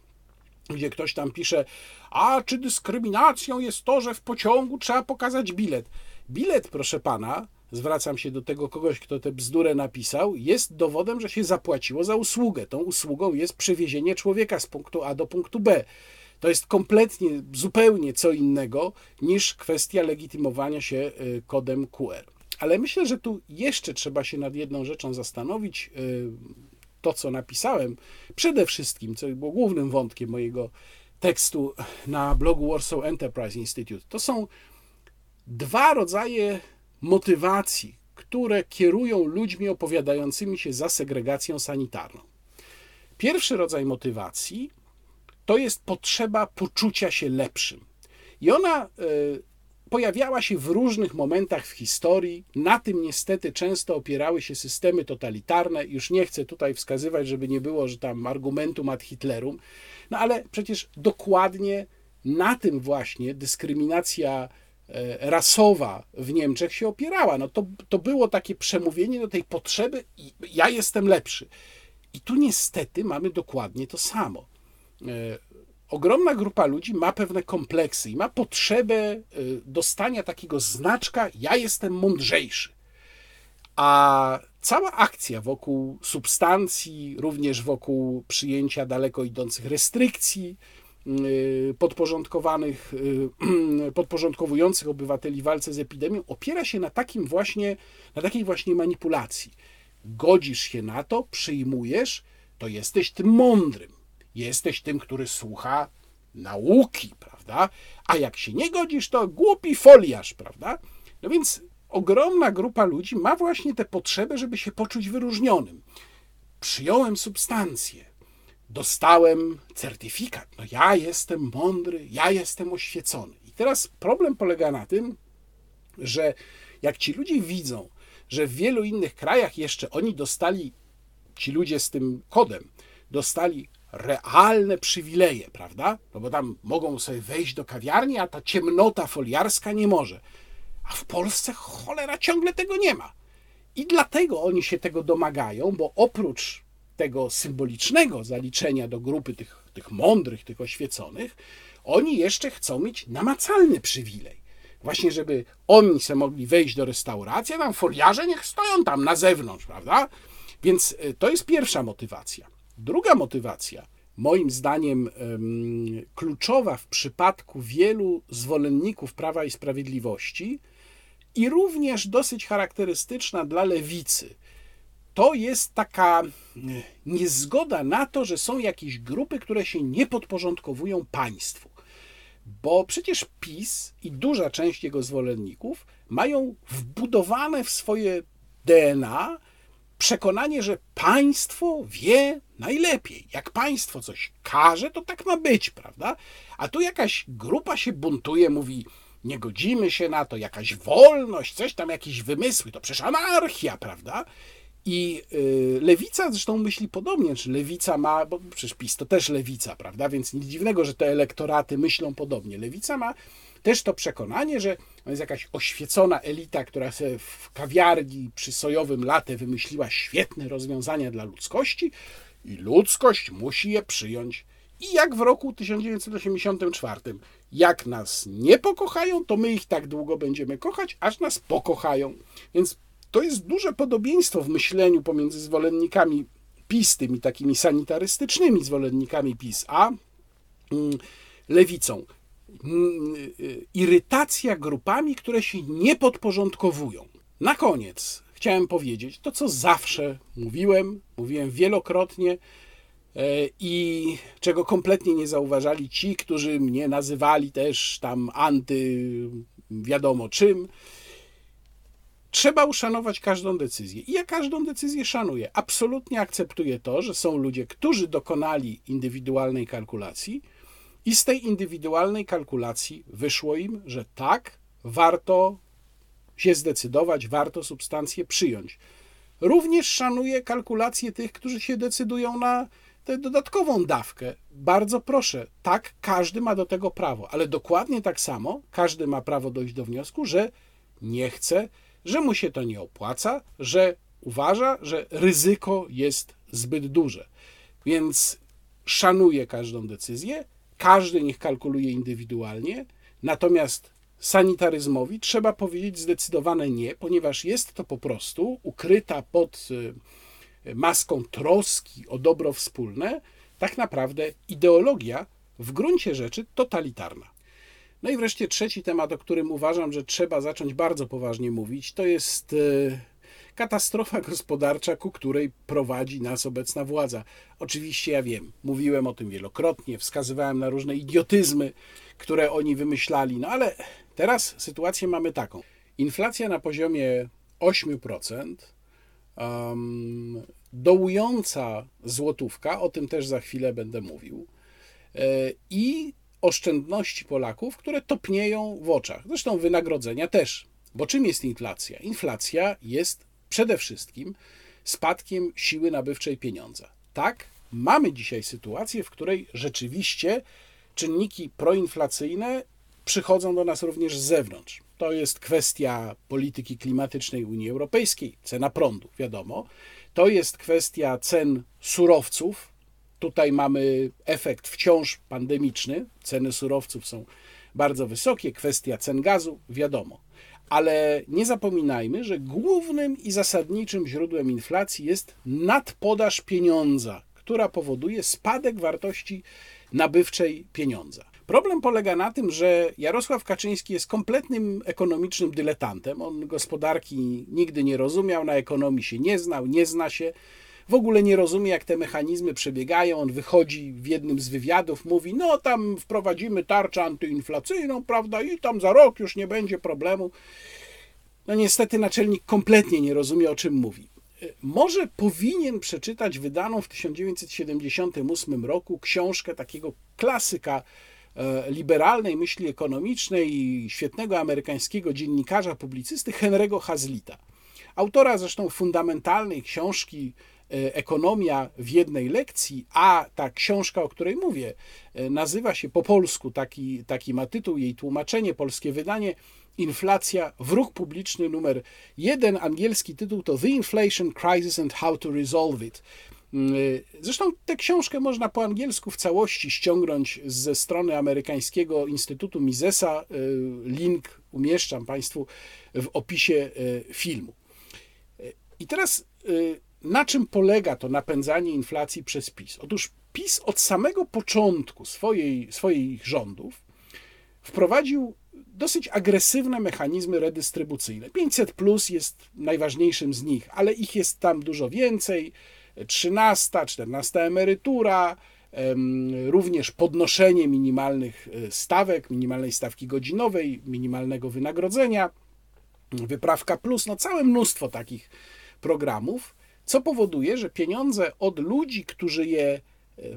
gdzie ktoś tam pisze, a czy dyskryminacją jest to, że w pociągu trzeba pokazać bilet. Bilet, proszę pana, zwracam się do tego kogoś, kto tę bzdurę napisał, jest dowodem, że się zapłaciło za usługę. Tą usługą jest przewiezienie człowieka z punktu A do punktu B. To jest kompletnie, zupełnie co innego niż kwestia legitymowania się y, kodem QR. Ale myślę, że tu jeszcze trzeba się nad jedną rzeczą zastanowić. Y, to, co napisałem, przede wszystkim, co było głównym wątkiem mojego tekstu na blogu Warsaw Enterprise Institute, to są dwa rodzaje motywacji, które kierują ludźmi opowiadającymi się za segregacją sanitarną. Pierwszy rodzaj motywacji to jest potrzeba poczucia się lepszym. I ona y, pojawiała się w różnych momentach w historii. Na tym niestety często opierały się systemy totalitarne. Już nie chcę tutaj wskazywać, żeby nie było, że tam argumentum ad Hitlerum. No ale przecież dokładnie na tym właśnie dyskryminacja E, rasowa w Niemczech się opierała. No to, to było takie przemówienie do tej potrzeby, ja jestem lepszy. I tu niestety mamy dokładnie to samo. E, ogromna grupa ludzi ma pewne kompleksy i ma potrzebę e, dostania takiego znaczka: ja jestem mądrzejszy. A cała akcja wokół substancji, również wokół przyjęcia daleko idących restrykcji, podporządkowanych, y, <clears throat> podporządkowujących obywateli walce z epidemią opiera się na takim właśnie, na takiej właśnie manipulacji. Godzisz się na to, przyjmujesz, to jesteś tym mądrym. Jesteś tym, który słucha nauki, prawda? A jak się nie godzisz, to głupi foliarz, prawda? No więc ogromna grupa ludzi ma właśnie tę potrzebę, żeby się poczuć wyróżnionym. Przyjąłem substancję dostałem certyfikat. No ja jestem mądry, ja jestem oświecony. I teraz problem polega na tym, że jak ci ludzie widzą, że w wielu innych krajach jeszcze oni dostali, ci ludzie z tym kodem, dostali realne przywileje, prawda? No bo tam mogą sobie wejść do kawiarni, a ta ciemnota foliarska nie może. A w Polsce cholera ciągle tego nie ma. I dlatego oni się tego domagają, bo oprócz tego symbolicznego zaliczenia do grupy tych, tych mądrych, tych oświeconych, oni jeszcze chcą mieć namacalny przywilej. Właśnie, żeby oni se mogli wejść do restauracji, a tam foliarze niech stoją tam na zewnątrz, prawda? Więc e, to jest pierwsza motywacja. Druga motywacja, moim zdaniem kluczowa w przypadku wielu zwolenników Prawa i Sprawiedliwości, i również dosyć charakterystyczna dla lewicy. To jest taka e, niezgoda na to, że są jakieś grupy, które się nie podporządkowują państwu. Bo przecież PiS i duża część jego zwolenników mają wbudowane w swoje DNA przekonanie, że państwo wie najlepiej. Jak państwo coś każe, to tak ma być, prawda? A tu jakaś grupa się buntuje, mówi, nie godzimy się na to, jakaś wolność, coś tam, jakieś wymysły, to przecież anarchia, prawda? I y, lewica zresztą myśli podobnie, czy lewica ma, bo przecież PiS to też lewica, prawda? Więc nic dziwnego, że te elektoraty myślą podobnie. Lewica ma też to przekonanie, że jest jakaś oświecona elita, która sobie w kawiarni przy sojowym latte wymyśliła świetne rozwiązania dla ludzkości i ludzkość musi je przyjąć. I jak w roku 1984, jak nas nie pokochają, to my ich tak długo będziemy kochać, aż nas pokochają. Więc to jest duże podobieństwo w myśleniu pomiędzy zwolennikami PiS, tymi takimi sanitarystycznymi zwolennikami PiS, a mm, lewicą. Mm, y, irytacja grupami, które się nie podporządkowują. Na koniec chciałem powiedzieć to, co zawsze mówiłem, mówiłem wielokrotnie e, i czego kompletnie nie zauważali ci, którzy mnie nazywali też tam anty wiadomo czym. Trzeba uszanować każdą decyzję. I ja każdą decyzję szanuję. Absolutnie akceptuję to, że są ludzie, którzy dokonali indywidualnej kalkulacji i z tej indywidualnej kalkulacji wyszło im, że tak, warto się zdecydować, warto substancję przyjąć. Również szanuję kalkulacje tych, którzy się decydują na tę dodatkową dawkę. Bardzo proszę, tak, każdy ma do tego prawo, ale dokładnie tak samo każdy ma prawo dojść do wniosku, że nie chce że mu się to nie opłaca, że uważa, że ryzyko jest zbyt duże. Więc szanuje każdą decyzję, każdy niech kalkuluje indywidualnie, natomiast sanitaryzmowi trzeba powiedzieć zdecydowane nie, ponieważ jest to po prostu ukryta pod y, maską troski o dobro wspólne, tak naprawdę ideologia w gruncie rzeczy totalitarna. No i wreszcie trzeci temat, o którym uważam, że trzeba zacząć bardzo poważnie mówić, to jest e, katastrofa gospodarcza, ku której prowadzi nas obecna władza. Oczywiście ja wiem, mówiłem o tym wielokrotnie, wskazywałem na różne idiotyzmy, które oni wymyślali, no ale teraz sytuację mamy taką. Inflacja na poziomie 8%, um, dołująca złotówka, o tym też za chwilę będę mówił, e, i oszczędności Polaków, które topnieją w oczach. Zresztą wynagrodzenia też. Bo czym jest inflacja? Inflacja jest przede wszystkim spadkiem siły nabywczej pieniądza. Tak, mamy dzisiaj sytuację, w której rzeczywiście czynniki proinflacyjne przychodzą do nas również z zewnątrz. To jest kwestia polityki klimatycznej Unii Europejskiej, cena prądu, wiadomo. To jest kwestia cen surowców, Tutaj mamy efekt wciąż pandemiczny. Ceny surowców są bardzo wysokie, kwestia cen gazu, wiadomo. Ale nie zapominajmy, że głównym i zasadniczym źródłem inflacji jest nadpodaż pieniądza, która powoduje spadek wartości nabywczej pieniądza. Problem polega na tym, że Jarosław Kaczyński jest kompletnym ekonomicznym dyletantem. On gospodarki nigdy nie rozumiał, na ekonomii się nie znał, nie zna się w ogóle nie rozumie, jak te mechanizmy przebiegają. On wychodzi w jednym z wywiadów, mówi: No, tam wprowadzimy tarczę antyinflacyjną, prawda, i tam za rok już nie będzie problemu. No, niestety, naczelnik kompletnie nie rozumie, o czym mówi. Może powinien przeczytać wydaną w 1978 roku książkę takiego klasyka e, liberalnej myśli ekonomicznej i świetnego amerykańskiego dziennikarza, publicysty Henry'ego Hazlita. Autora zresztą fundamentalnej książki E, ekonomia w jednej lekcji, a ta książka, o której mówię, e, nazywa się po polsku, taki, taki ma tytuł, jej tłumaczenie, polskie wydanie, Inflacja, wróg publiczny numer jeden, angielski tytuł to The Inflation Crisis and How to Resolve It. Mm, e, zresztą tę książkę można po angielsku w całości ściągnąć ze strony amerykańskiego Instytutu Misesa. Link umieszczam Państwu w opisie filmu. I teraz na czym polega to napędzanie inflacji przez PiS? Otóż PiS od samego początku swojej, swoich rządów wprowadził dosyć agresywne mechanizmy redystrybucyjne. 500 plus jest najważniejszym z nich, ale ich jest tam dużo więcej. 13, 14 emerytura, również podnoszenie minimalnych e, stawek, minimalnej stawki godzinowej, minimalnego wynagrodzenia, wyprawka plus, no całe mnóstwo takich programów, co powoduje, że pieniądze od ludzi, którzy je e,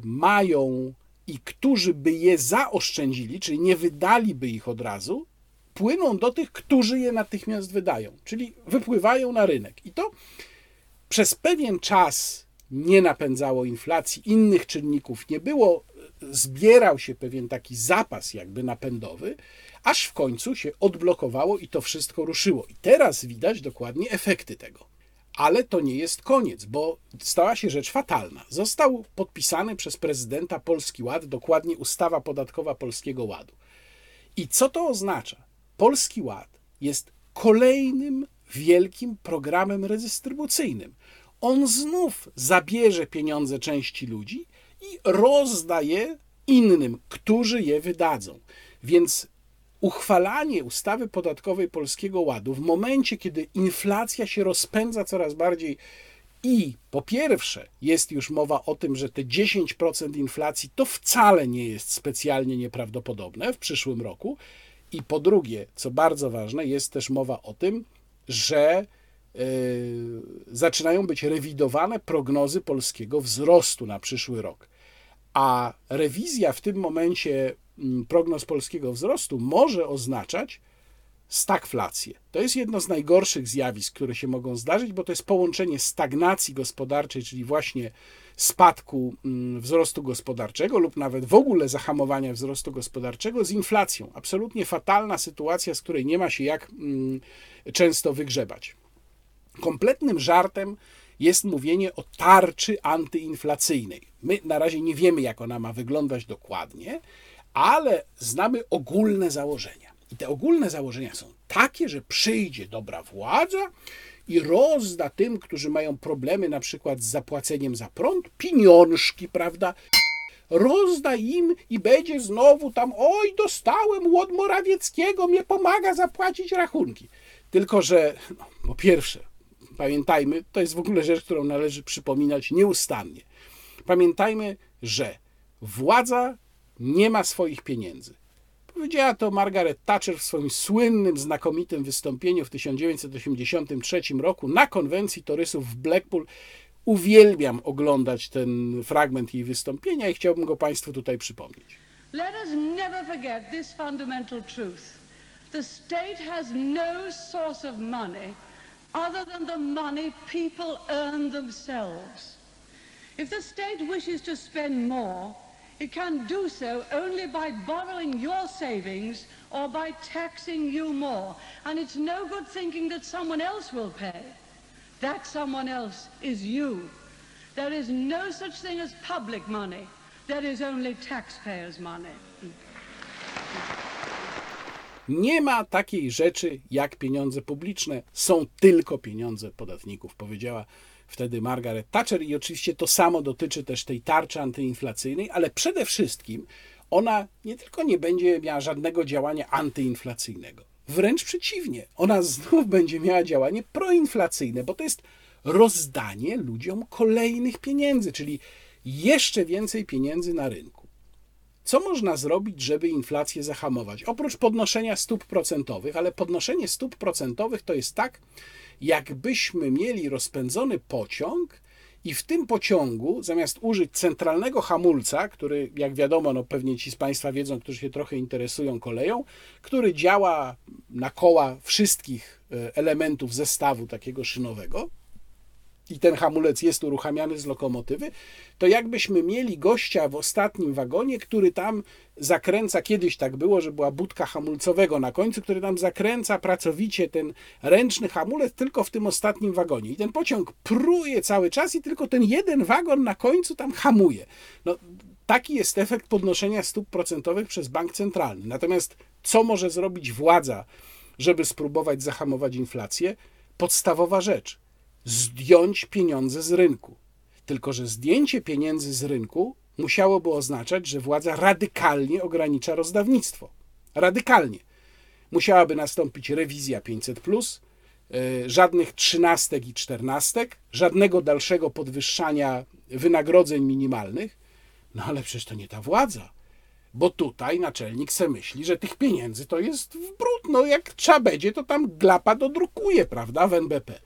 mają i którzy by je zaoszczędzili, czyli nie wydaliby ich od razu, płyną do tych, którzy je natychmiast wydają, czyli wypływają na rynek. I to przez pewien czas nie napędzało inflacji, innych czynników nie było, zbierał się pewien taki zapas jakby napędowy, aż w końcu się odblokowało i to wszystko ruszyło. I teraz widać dokładnie efekty tego. Ale to nie jest koniec, bo stała się rzecz fatalna. Został podpisany przez prezydenta Polski Ład, dokładnie ustawa podatkowa Polskiego Ładu. I co to oznacza? Polski Ład jest kolejnym wielkim programem redystrybucyjnym. On znów zabierze pieniądze części ludzi i rozda je innym, którzy je wydadzą. Więc uchwalanie ustawy podatkowej Polskiego Ładu w momencie, kiedy inflacja się rozpędza coraz bardziej i po pierwsze jest już mowa o tym, że te 10% inflacji to wcale nie jest specjalnie nieprawdopodobne w przyszłym roku, i po drugie, co bardzo ważne, jest też mowa o tym, że yy, zaczynają być rewidowane prognozy polskiego wzrostu na przyszły rok. A rewizja w tym momencie prognoz polskiego wzrostu może oznaczać stagflację. To jest jedno z najgorszych zjawisk, które się mogą zdarzyć, bo to jest połączenie stagnacji gospodarczej, czyli właśnie spadku mm, wzrostu gospodarczego lub nawet w ogóle zahamowania wzrostu gospodarczego z inflacją. Absolutnie fatalna sytuacja, z której nie ma się jak mm, często wygrzebać. Kompletnym żartem jest mówienie o tarczy antyinflacyjnej. My na razie nie wiemy, jak ona ma wyglądać dokładnie, ale znamy ogólne założenia. I te ogólne założenia są takie, że przyjdzie dobra władza i rozda tym, którzy mają problemy na przykład z zapłaceniem za prąd, pieniążki, prawda? Rozda im i będzie znowu tam, oj, dostałem od Morawieckiego, mnie pomaga zapłacić rachunki. Tylko, że no, po pierwsze, pamiętajmy, to jest w ogóle rzecz, którą należy przypominać nieustannie. Pamiętajmy, że władza nie ma swoich pieniędzy. Powiedziała to Margaret Thatcher w swoim słynnym, znakomitym wystąpieniu w 1983 roku na konwencji torysów w Blackpool. Uwielbiam oglądać ten fragment jej wystąpienia i chciałbym go Państwu tutaj przypomnieć.
Let us never forget this fundamental truth. The state has no source of money other than the money people earn themselves. If the state wishes to spend more, It can do so only by borrowing your savings or by taxing you more. And it's no good thinking that someone else will pay. That someone else is you. There is no such thing as public money. There is only taxpayers' money.
Nie ma takiej rzeczy jak pieniądze publiczne, są tylko pieniądze podatników, powiedziała wtedy Margaret Thatcher i oczywiście to samo dotyczy też tej tarczy antyinflacyjnej, ale przede wszystkim ona nie tylko nie będzie miała żadnego działania antyinflacyjnego, wręcz przeciwnie, ona znów będzie miała działanie proinflacyjne, bo to jest rozdanie ludziom kolejnych pieniędzy, czyli jeszcze więcej pieniędzy na rynku. Co można zrobić, żeby inflację zahamować? Oprócz podnoszenia stóp procentowych, ale podnoszenie stóp procentowych to jest tak, jakbyśmy mieli rozpędzony pociąg i w tym pociągu, zamiast użyć centralnego hamulca, który, jak wiadomo, no pewnie ci z Państwa wiedzą, którzy się trochę interesują koleją, który działa na koła wszystkich e, elementów zestawu takiego szynowego, i ten hamulec jest uruchamiany z lokomotywy, to jakbyśmy mieli gościa w ostatnim wagonie, który tam zakręca, kiedyś tak było, że była budka hamulcowego na końcu, który tam zakręca pracowicie ten ręczny hamulec tylko w tym ostatnim wagonie. I ten pociąg pruje cały czas i tylko ten jeden wagon na końcu tam hamuje. No, taki jest efekt podnoszenia stóp procentowych przez bank centralny. Natomiast co może zrobić władza, żeby spróbować zahamować inflację? Podstawowa rzecz zdjąć pieniądze z rynku. Tylko, że zdjęcie pieniędzy z rynku musiałoby oznaczać, że władza radykalnie ogranicza rozdawnictwo. Radykalnie. musiałaby nastąpić rewizja 500, e, żadnych trzynastek i czternastek, żadnego dalszego podwyższania wynagrodzeń minimalnych. No ale przecież to nie ta władza. Bo tutaj naczelnik se myśli, że tych pieniędzy to jest w brud. Jak trzeba będzie, to tam glapa dodrukuje, prawda, w NBP.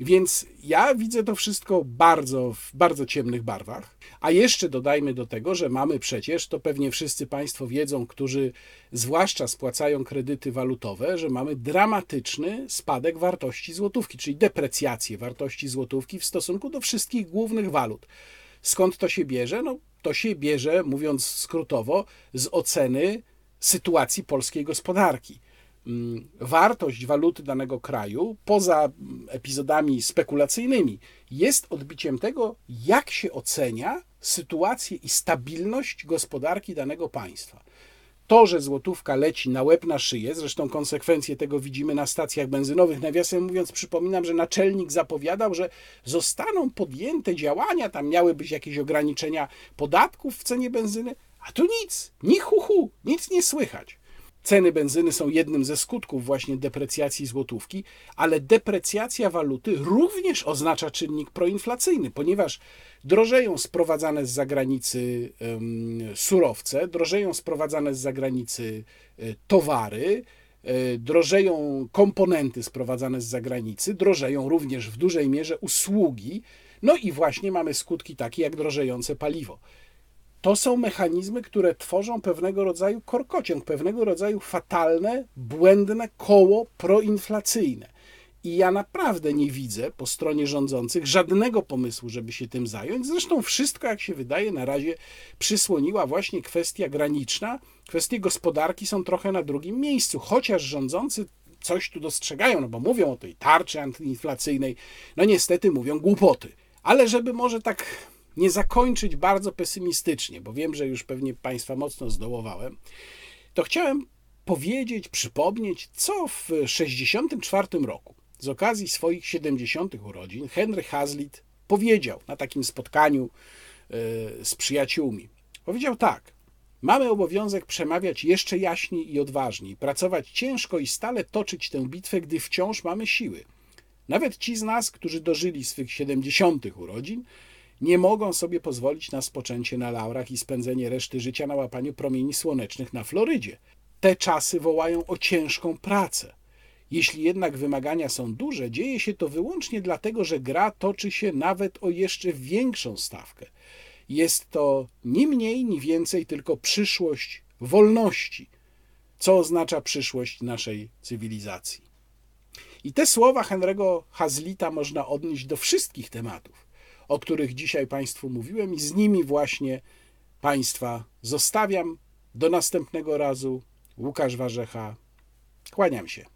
Więc ja widzę to wszystko bardzo, w bardzo ciemnych barwach. A jeszcze dodajmy do tego, że mamy przecież, to pewnie wszyscy Państwo wiedzą, którzy zwłaszcza spłacają kredyty walutowe, że mamy dramatyczny spadek wartości złotówki, czyli deprecjację wartości złotówki w stosunku do wszystkich głównych walut. Skąd to się bierze? No, to się bierze, mówiąc skrótowo, z oceny sytuacji polskiej gospodarki. Mm, Wartość waluty danego kraju, poza epizodami spekulacyjnymi, jest odbiciem tego, jak się ocenia sytuację i stabilność gospodarki danego państwa. To, że złotówka leci na łeb na szyję, zresztą konsekwencje tego widzimy na stacjach benzynowych. Nawiasem mówiąc, przypominam, że naczelnik zapowiadał, że zostaną podjęte działania, tam miały być jakieś ograniczenia podatków w cenie benzyny, a tu nic, ni hu, hu nic nie słychać. Ceny benzyny są jednym ze skutków właśnie deprecjacji złotówki, ale deprecjacja waluty również oznacza czynnik proinflacyjny, ponieważ drożeją sprowadzane z zagranicy surowce, drożeją sprowadzane z zagranicy y, towary, y, drożeją komponenty sprowadzane z zagranicy, drożeją również w dużej mierze usługi, no i właśnie mamy skutki takie jak drożejące paliwo. To są mechanizmy, które tworzą pewnego rodzaju korkociąg, pewnego rodzaju fatalne, błędne koło proinflacyjne. I ja naprawdę nie widzę po stronie rządzących żadnego pomysłu, żeby się tym zająć. Zresztą wszystko, jak się wydaje, na razie przysłoniła właśnie kwestia graniczna. Kwestie gospodarki są trochę na drugim miejscu, chociaż rządzący coś tu dostrzegają, no bo mówią o tej tarczy antyinflacyjnej. No niestety mówią głupoty. Ale żeby może tak nie zakończyć bardzo pesymistycznie, bo wiem, że już pewnie Państwa mocno zdołowałem, to chciałem powiedzieć, przypomnieć, co w 1964 roku z okazji swoich 70. urodzin Henry Hazlitt powiedział na takim spotkaniu e, z przyjaciółmi. Powiedział tak: Mamy obowiązek przemawiać jeszcze jaśniej i odważniej, pracować ciężko i stale toczyć tę bitwę, gdy wciąż mamy siły. Nawet ci z nas, którzy dożyli swych 70. urodzin, nie mogą sobie pozwolić na spoczęcie na laurach i spędzenie reszty życia na łapaniu promieni słonecznych na Florydzie. Te czasy wołają o ciężką pracę. Jeśli jednak wymagania są duże, dzieje się to wyłącznie dlatego, że gra toczy się nawet o jeszcze większą stawkę. Jest to ni mniej, ni więcej tylko przyszłość wolności, co oznacza przyszłość naszej cywilizacji. I te słowa Henry'ego Hazlita można odnieść do wszystkich tematów, o których dzisiaj Państwu mówiłem, i z nimi właśnie Państwa zostawiam. Do następnego razu. Łukasz Warzecha. Kłaniam się.